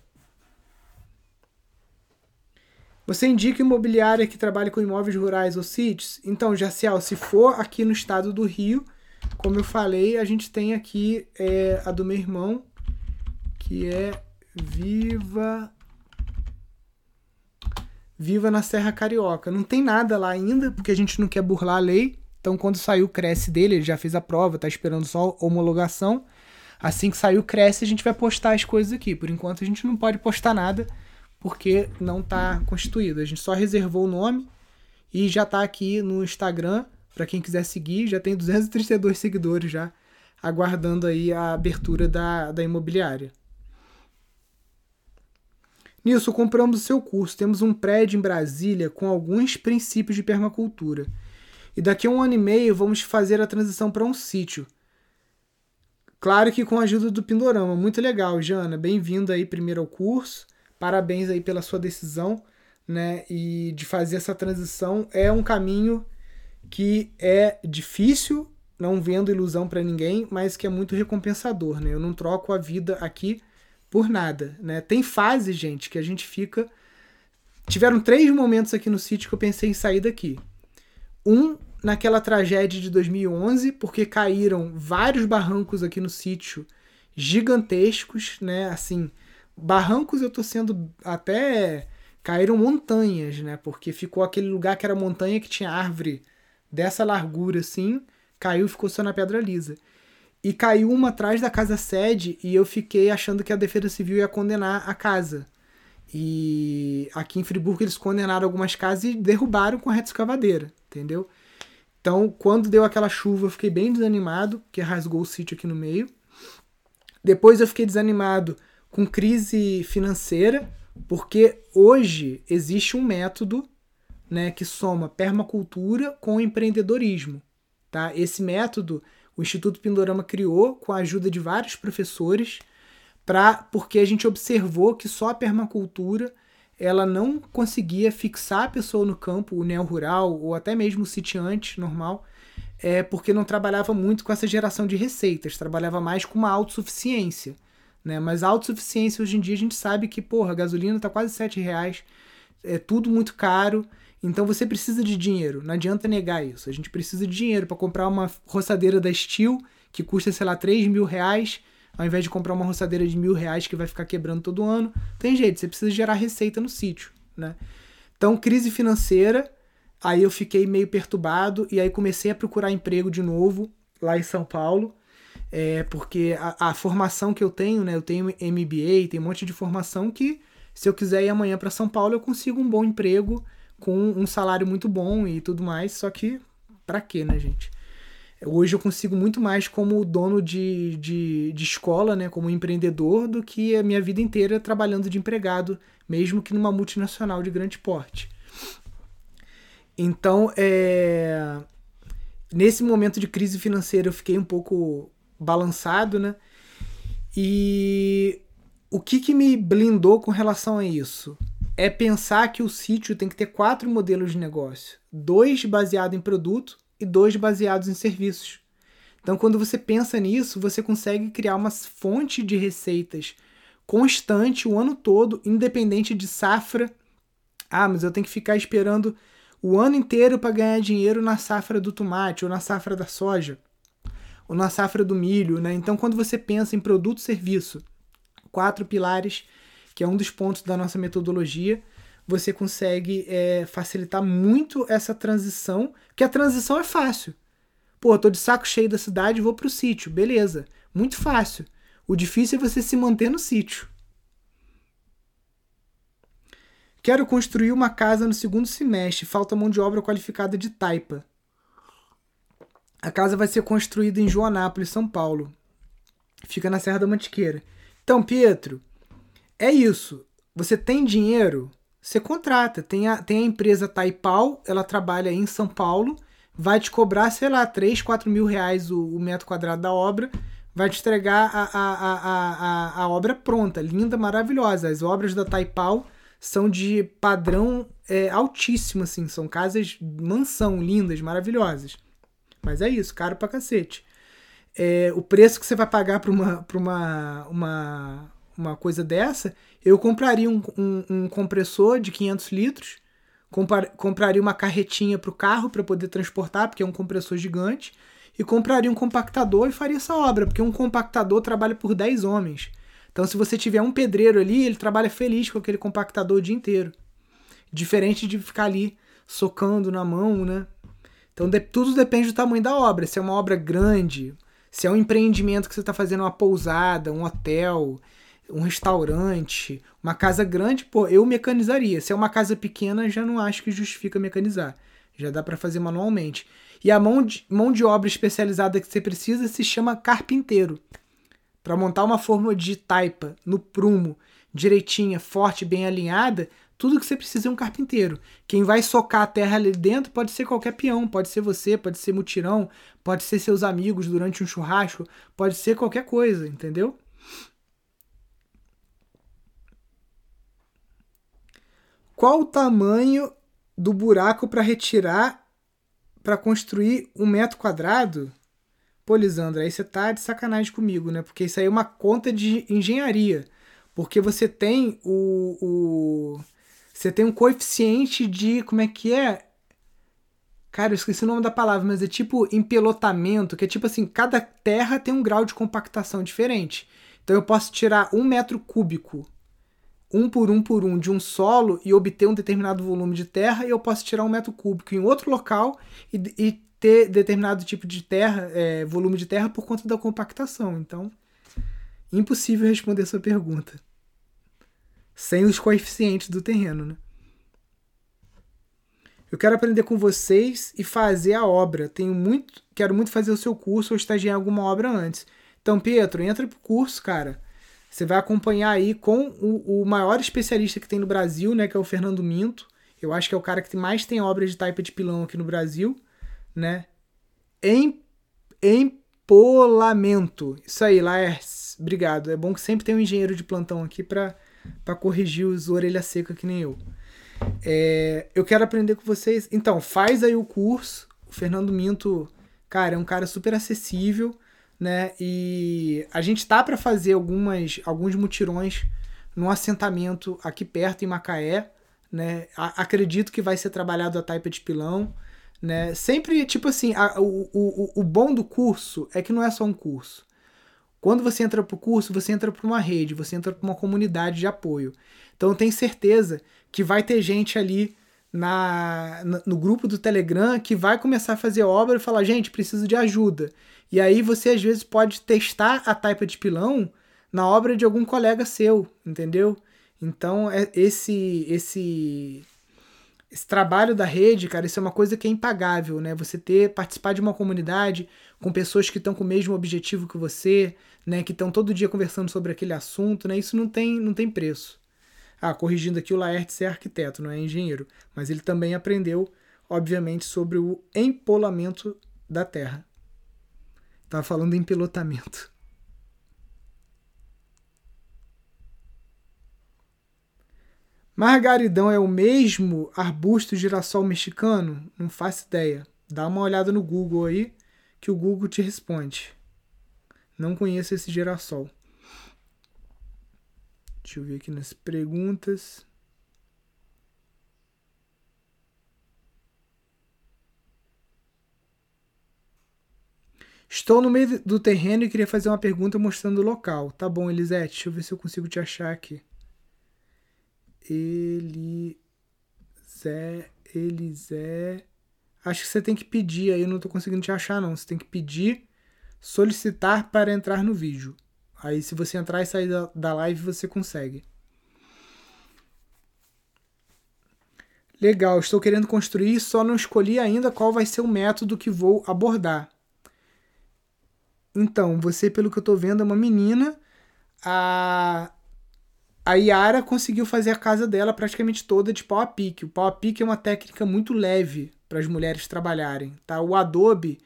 Você indica imobiliária que trabalha com imóveis rurais ou sítios? Então, Jacial, se for aqui no estado do Rio, como eu falei, a gente tem aqui é, a do meu irmão, que é Viva. Viva na Serra Carioca. Não tem nada lá ainda, porque a gente não quer burlar a lei. Então, quando saiu o Cresce dele, ele já fez a prova, tá esperando só homologação. Assim que sair o Cresce, a gente vai postar as coisas aqui. Por enquanto, a gente não pode postar nada porque não está constituído. A gente só reservou o nome e já está aqui no Instagram para quem quiser seguir. Já tem 232 seguidores já aguardando aí a abertura da, da imobiliária. Nilson, compramos o seu curso. Temos um prédio em Brasília com alguns princípios de permacultura. E daqui a um ano e meio vamos fazer a transição para um sítio. Claro que com a ajuda do Pindorama. Muito legal, Jana. Bem-vindo aí primeiro ao curso. Parabéns aí pela sua decisão, né? E de fazer essa transição é um caminho que é difícil, não vendo ilusão para ninguém, mas que é muito recompensador, né? Eu não troco a vida aqui por nada, né? Tem fases, gente, que a gente fica tiveram três momentos aqui no sítio que eu pensei em sair daqui. Um naquela tragédia de 2011, porque caíram vários barrancos aqui no sítio gigantescos, né? Assim, barrancos eu tô sendo até caíram montanhas, né? Porque ficou aquele lugar que era montanha que tinha árvore dessa largura assim, caiu e ficou só na pedra lisa. E caiu uma atrás da casa sede e eu fiquei achando que a Defesa Civil ia condenar a casa. E aqui em Friburgo eles condenaram algumas casas e derrubaram com a reta escavadeira, entendeu? Então, quando deu aquela chuva, eu fiquei bem desanimado, que rasgou o sítio aqui no meio. Depois eu fiquei desanimado com crise financeira, porque hoje existe um método né, que soma permacultura com empreendedorismo. Tá? Esse método o Instituto Pindorama criou com a ajuda de vários professores, pra, porque a gente observou que só a permacultura ela não conseguia fixar a pessoa no campo, o neo-rural ou até mesmo o sitiante normal, é, porque não trabalhava muito com essa geração de receitas, trabalhava mais com uma autossuficiência. Né? Mas autossuficiência hoje em dia a gente sabe que, porra, a gasolina tá quase 7 reais, é tudo muito caro. Então você precisa de dinheiro, não adianta negar isso. A gente precisa de dinheiro para comprar uma roçadeira da Steel que custa, sei lá, 3 mil reais, ao invés de comprar uma roçadeira de mil reais que vai ficar quebrando todo ano. Tem jeito, você precisa gerar receita no sítio, né? Então, crise financeira, aí eu fiquei meio perturbado e aí comecei a procurar emprego de novo lá em São Paulo é, porque a, a, formação que eu tenho, né? Eu tenho MBA, tem um monte de formação que, se eu quiser ir amanhã para São Paulo, eu consigo um bom emprego com um salário muito bom e tudo mais. Só que, para quê, né, gente? Hoje eu consigo muito mais como dono de, de, de escola, né, como empreendedor, do que a minha vida inteira trabalhando de empregado, mesmo que numa multinacional de grande porte. Então, é... nesse momento de crise financeira, eu fiquei um pouco balançado, né? E o que, que me blindou com relação a isso? É pensar que o sítio tem que ter quatro modelos de negócio: dois baseados em produto e dois baseados em serviços. Então, quando você pensa nisso, você consegue criar uma fonte de receitas constante o ano todo, independente de safra. Ah, mas eu tenho que ficar esperando o ano inteiro para ganhar dinheiro na safra do tomate ou na safra da soja ou na safra do milho, né? Então, quando você pensa em produto serviço, quatro pilares, que é um dos pontos da nossa metodologia, você consegue é, facilitar muito essa transição, que a transição é fácil. Pô, tô de saco cheio da cidade, vou pro sítio, beleza. Muito fácil. O difícil é você se manter no sítio. Quero construir uma casa no segundo semestre, falta mão de obra qualificada de taipa. A casa vai ser construída em Joanápolis, São Paulo. Fica na Serra da Mantiqueira. Então, Pietro, é isso. Você tem dinheiro? você contrata. Tem a, tem a empresa Taipau, ela trabalha em São Paulo, vai te cobrar, sei lá, 3, 4 mil reais o, o metro quadrado da obra, vai te entregar a, a, a, a, a obra pronta, linda, maravilhosa. As obras da Taipau são de padrão é, altíssimo, assim, são casas mansão, lindas, maravilhosas. Mas é isso, caro pra cacete. É, o preço que você vai pagar para uma, pra uma, uma, uma coisa dessa, eu compraria um, um, um compressor de 500 litros, compraria uma carretinha para o carro para poder transportar, porque é um compressor gigante, e compraria um compactador e faria essa obra, porque um compactador trabalha por 10 homens. Então, se você tiver um pedreiro ali, ele trabalha feliz com aquele compactador o dia inteiro. Diferente de ficar ali socando na mão, né? Então, de, tudo depende do tamanho da obra. Se é uma obra grande, se é um empreendimento que você está fazendo uma pousada, um hotel, um restaurante, uma casa grande, pô, eu mecanizaria. Se é uma casa pequena, já não acho que justifica mecanizar. Já dá para fazer manualmente. E a mão de, mão de obra especializada que você precisa se chama carpinteiro. Para montar uma fórmula de taipa no prumo, direitinha, forte, bem alinhada, tudo que você precisa é um carpinteiro. Quem vai socar a terra ali dentro pode ser qualquer peão, pode ser você, pode ser mutirão, pode ser seus amigos durante um churrasco, pode ser qualquer coisa, entendeu? Qual o tamanho do buraco para retirar para construir um metro quadrado? Pô, Lisandra, aí você tá de sacanagem comigo, né? Porque isso aí é uma conta de engenharia. Porque você tem o, o. Você tem um coeficiente de. Como é que é? Cara, eu esqueci o nome da palavra, mas é tipo empelotamento, que é tipo assim, cada terra tem um grau de compactação diferente. Então eu posso tirar um metro cúbico um por um por um de um solo e obter um determinado volume de terra, e eu posso tirar um metro cúbico em outro local e, e ter determinado tipo de terra, é, volume de terra por conta da compactação. Então, impossível responder essa pergunta sem os coeficientes do terreno, né? Eu quero aprender com vocês e fazer a obra. Tenho muito, quero muito fazer o seu curso ou estagiar em alguma obra antes. Então, Pietro, entra pro curso, cara. Você vai acompanhar aí com o, o maior especialista que tem no Brasil, né, que é o Fernando Minto. Eu acho que é o cara que mais tem obras de taipa de pilão aqui no Brasil, né? Em, empolamento. Isso aí, Laércio. Obrigado. É bom que sempre tem um engenheiro de plantão aqui para corrigir os orelha seca que nem eu. É, eu quero aprender com vocês. Então, faz aí o curso. O Fernando Minto, cara, é um cara super acessível né? E a gente tá para fazer algumas alguns mutirões num assentamento aqui perto em Macaé, né? A, acredito que vai ser trabalhado a taipa de pilão, né? Sempre tipo assim, a, o, o, o bom do curso é que não é só um curso. Quando você entra para o curso, você entra para uma rede, você entra para uma comunidade de apoio. Então eu tenho certeza que vai ter gente ali na, no grupo do Telegram que vai começar a fazer obra e falar, gente, preciso de ajuda. E aí você às vezes pode testar a taipa de pilão na obra de algum colega seu, entendeu? Então, é esse esse esse trabalho da rede, cara, isso é uma coisa que é impagável, né? Você ter participar de uma comunidade com pessoas que estão com o mesmo objetivo que você, né, que estão todo dia conversando sobre aquele assunto, né? Isso não tem não tem preço. Ah, corrigindo aqui, o Laertes é arquiteto, não é engenheiro, mas ele também aprendeu, obviamente, sobre o empolamento da Terra. Tava falando em pilotamento. Margaridão é o mesmo arbusto girassol mexicano? Não faço ideia. Dá uma olhada no Google aí que o Google te responde. Não conheço esse girassol. Deixa eu ver aqui nas perguntas. Estou no meio do terreno e queria fazer uma pergunta mostrando o local. Tá bom, Elisete, deixa eu ver se eu consigo te achar aqui. Elisé, Elisé. Acho que você tem que pedir aí, eu não tô conseguindo te achar não. Você tem que pedir, solicitar para entrar no vídeo. Aí se você entrar e sair da, da live, você consegue. Legal, estou querendo construir, só não escolhi ainda qual vai ser o método que vou abordar. Então, você, pelo que eu tô vendo, é uma menina. A, a Yara conseguiu fazer a casa dela praticamente toda de pau a pique. O pau a pique é uma técnica muito leve para as mulheres trabalharem, tá? O Adobe,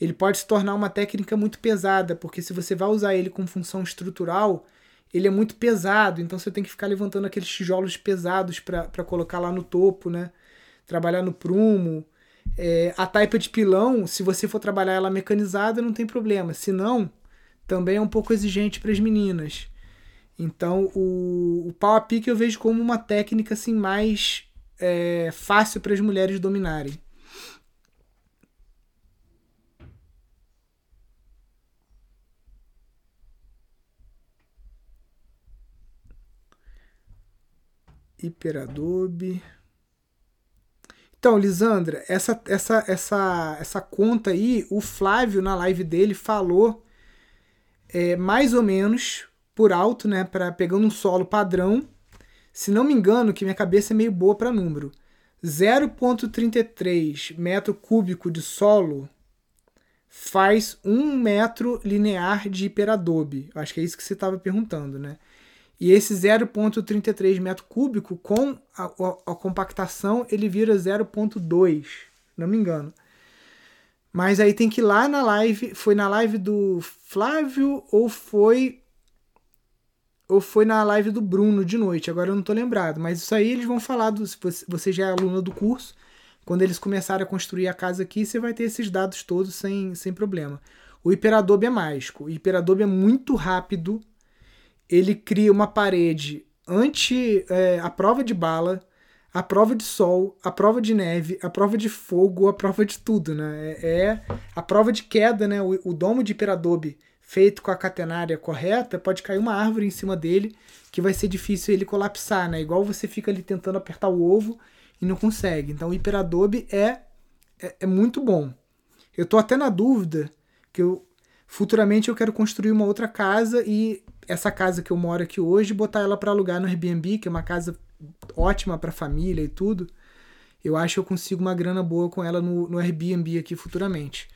ele pode se tornar uma técnica muito pesada, porque se você vai usar ele com função estrutural, ele é muito pesado, então você tem que ficar levantando aqueles tijolos pesados para colocar lá no topo, né? Trabalhar no prumo. É, a taipa de pilão, se você for trabalhar ela mecanizada, não tem problema. Se não, também é um pouco exigente para as meninas. Então, o, o pau a pique eu vejo como uma técnica assim mais é, fácil para as mulheres dominarem. Hiperadobe. Então, Lisandra, essa, essa, essa, essa conta aí, o Flávio na live dele falou é, mais ou menos por alto, né, para pegando um solo padrão. Se não me engano, que minha cabeça é meio boa para número. 0,33 metro cúbico de solo faz um metro linear de hiperadobe. Acho que é isso que você estava perguntando, né? E esse 0,33 metro cúbico com a, a, a, compactação ele vira 0,2, não me engano. Mas aí tem que ir lá na live, foi na live do Flávio ou foi ou foi na live do Bruno de noite, agora eu não tô lembrado, mas isso aí eles vão falar, do, se você já é aluna do curso, quando eles começarem a construir a casa aqui, você vai ter esses dados todos sem, sem problema. O Hiperadobe é mágico, o Hiperadobe é muito rápido, ele cria uma parede anti é, a prova de bala, a prova de sol, a prova de neve, a prova de fogo, a prova de tudo, né? É, é a prova de queda, né? O, o domo de Hiperadobe feito com a catenária correta, pode cair uma árvore em cima dele que vai ser difícil ele colapsar, né? Igual você fica ali tentando apertar o ovo e não consegue. Então o hiperadobe é, é, é muito bom. Eu tô até na dúvida que eu futuramente eu quero construir uma outra casa e essa casa que eu moro aqui hoje botar ela para alugar no Airbnb, que é uma casa ótima para família e tudo. Eu acho que eu consigo uma grana boa com ela no, no Airbnb aqui futuramente.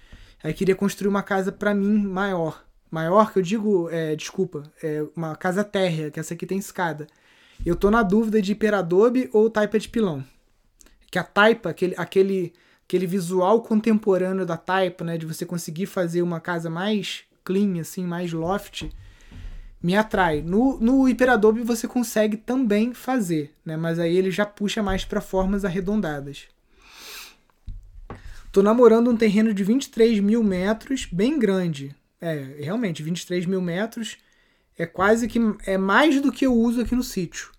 Aí queria construir uma casa para mim maior, maior, que eu digo, é, desculpa, é uma casa térrea, que essa aqui tem escada. Eu tô na dúvida de hiperadobe ou taipa de pilão. Que a taipa, aquele, aquele, aquele visual contemporâneo da taipa, né, de você conseguir fazer uma casa mais clean, assim, mais loft, me atrai. No, no hiperadobe você consegue também fazer, né, mas aí ele já puxa mais para formas arredondadas. Tô namorando um terreno de 23 mil metros, bem grande. É, realmente, 23 mil metros é quase que. É mais do que eu uso aqui no sítio.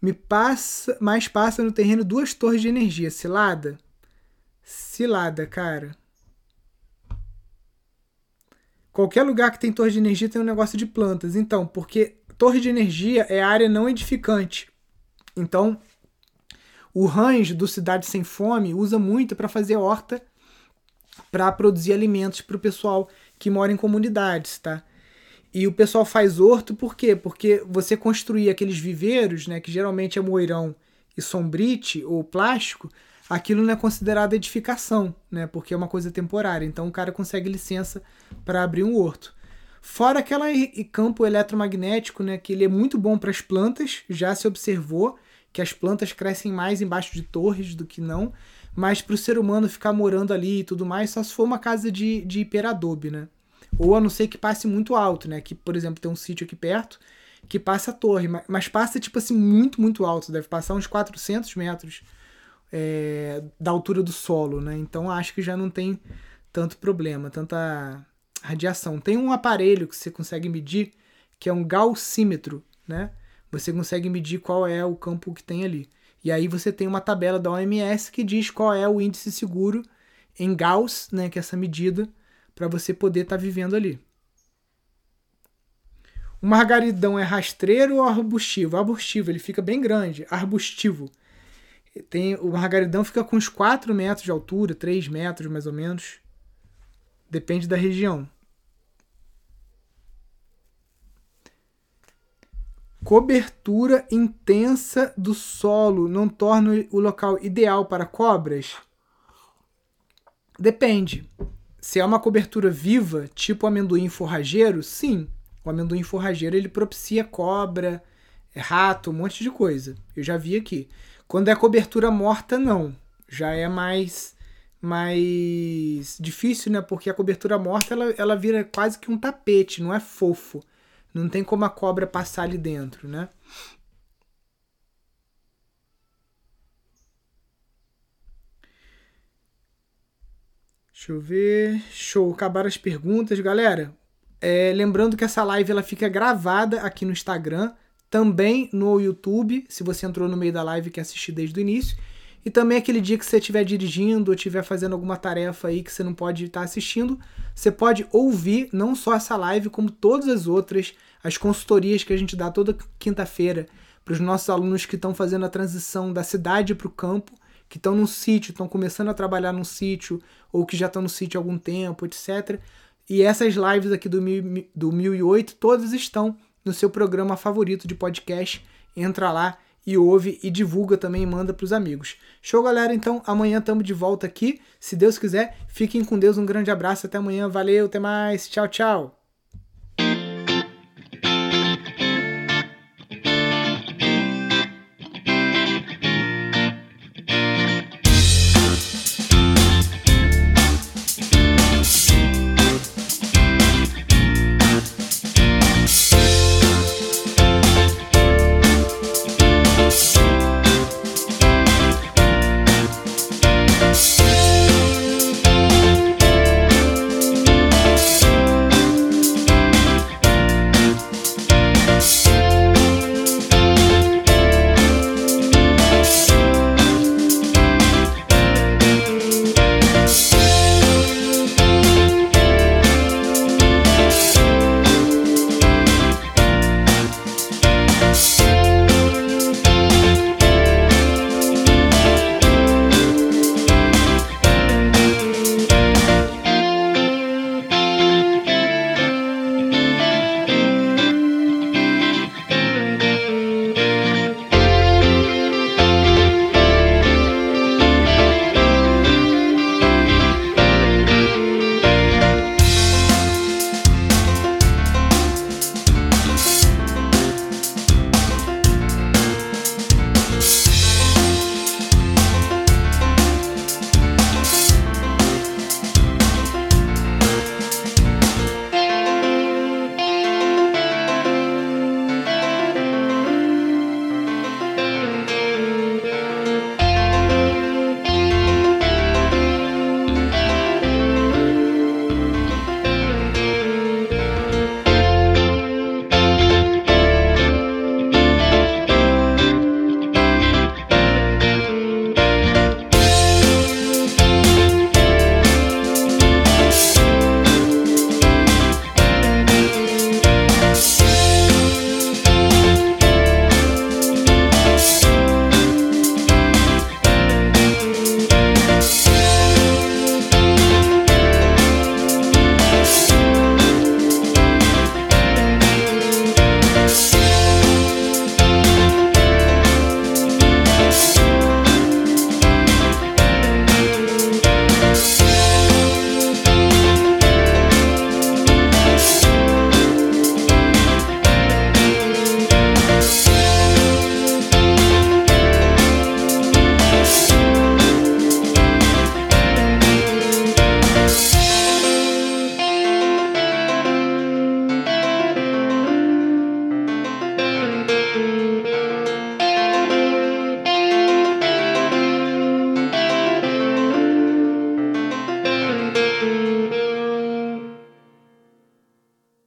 Me passa. Mas passa no terreno duas torres de energia. Cilada? Cilada, cara. Qualquer lugar que tem torre de energia tem um negócio de plantas. Então, porque torre de energia é área não edificante. Então, o range do Cidade Sem Fome usa muito para fazer horta para produzir alimentos para o pessoal que mora em comunidades, tá? E o pessoal faz horto por quê? Porque você construir aqueles viveiros, né, que geralmente é moirão e sombrite ou plástico, aquilo não é considerado edificação, né, porque é uma coisa temporária. Então o cara consegue licença para abrir um horto. Fora aquele campo eletromagnético, né, que ele é muito bom para as plantas, já se observou que as plantas crescem mais embaixo de torres do que não mas para o ser humano ficar morando ali e tudo mais, só se for uma casa de, de hiperadobe, né? Ou a não ser que passe muito alto, né? Que, por exemplo, tem um sítio aqui perto que passa a torre, mas passa, tipo assim, muito, muito alto. Deve passar uns 400 metros é, da altura do solo, né? Então acho que já não tem tanto problema, tanta radiação. Tem um aparelho que você consegue medir, que é um gaussímetro, né? Você consegue medir qual é o campo que tem ali. E aí você tem uma tabela da OMS que diz qual é o índice seguro em Gauss, né, que é essa medida, para você poder estar tá vivendo ali. O margaridão é rastreiro ou arbustivo? Arbustivo, ele fica bem grande. Arbustivo. Tem, o margaridão fica com uns 4 metros de altura, 3 metros mais ou menos. Depende da região. Cobertura intensa do solo não torna o local ideal para cobras? Depende. Se é uma cobertura viva, tipo amendoim forrageiro, sim. O amendoim forrageiro ele propicia cobra, É rato, um monte de coisa. Eu já vi aqui. Quando é cobertura morta, não. Já é mais mais difícil, né? Porque a cobertura morta ela, ela vira quase que um tapete, não é fofo. Não tem como a cobra passar ali dentro, né? Deixa eu ver. Show, acabaram as perguntas, galera. É, lembrando que essa live ela fica gravada aqui no Instagram, também no YouTube, se você entrou no meio da live e quer assistir desde o início. E também aquele dia que você estiver dirigindo ou estiver fazendo alguma tarefa aí que você não pode estar assistindo, você pode ouvir não só essa live, como todas as outras, as consultorias que a gente dá toda quinta-feira para os nossos alunos que estão fazendo a transição da cidade para o campo, que estão no sítio, estão começando a trabalhar no sítio, ou que já estão no sítio há algum tempo, etc. E essas lives aqui do, do 1008, todas estão no seu programa favorito de podcast. Entra lá e ouve e divulga também e manda para os amigos. Show, galera? Então, amanhã estamos de volta aqui. Se Deus quiser, fiquem com Deus. Um grande abraço. Até amanhã. Valeu, até mais. Tchau, tchau.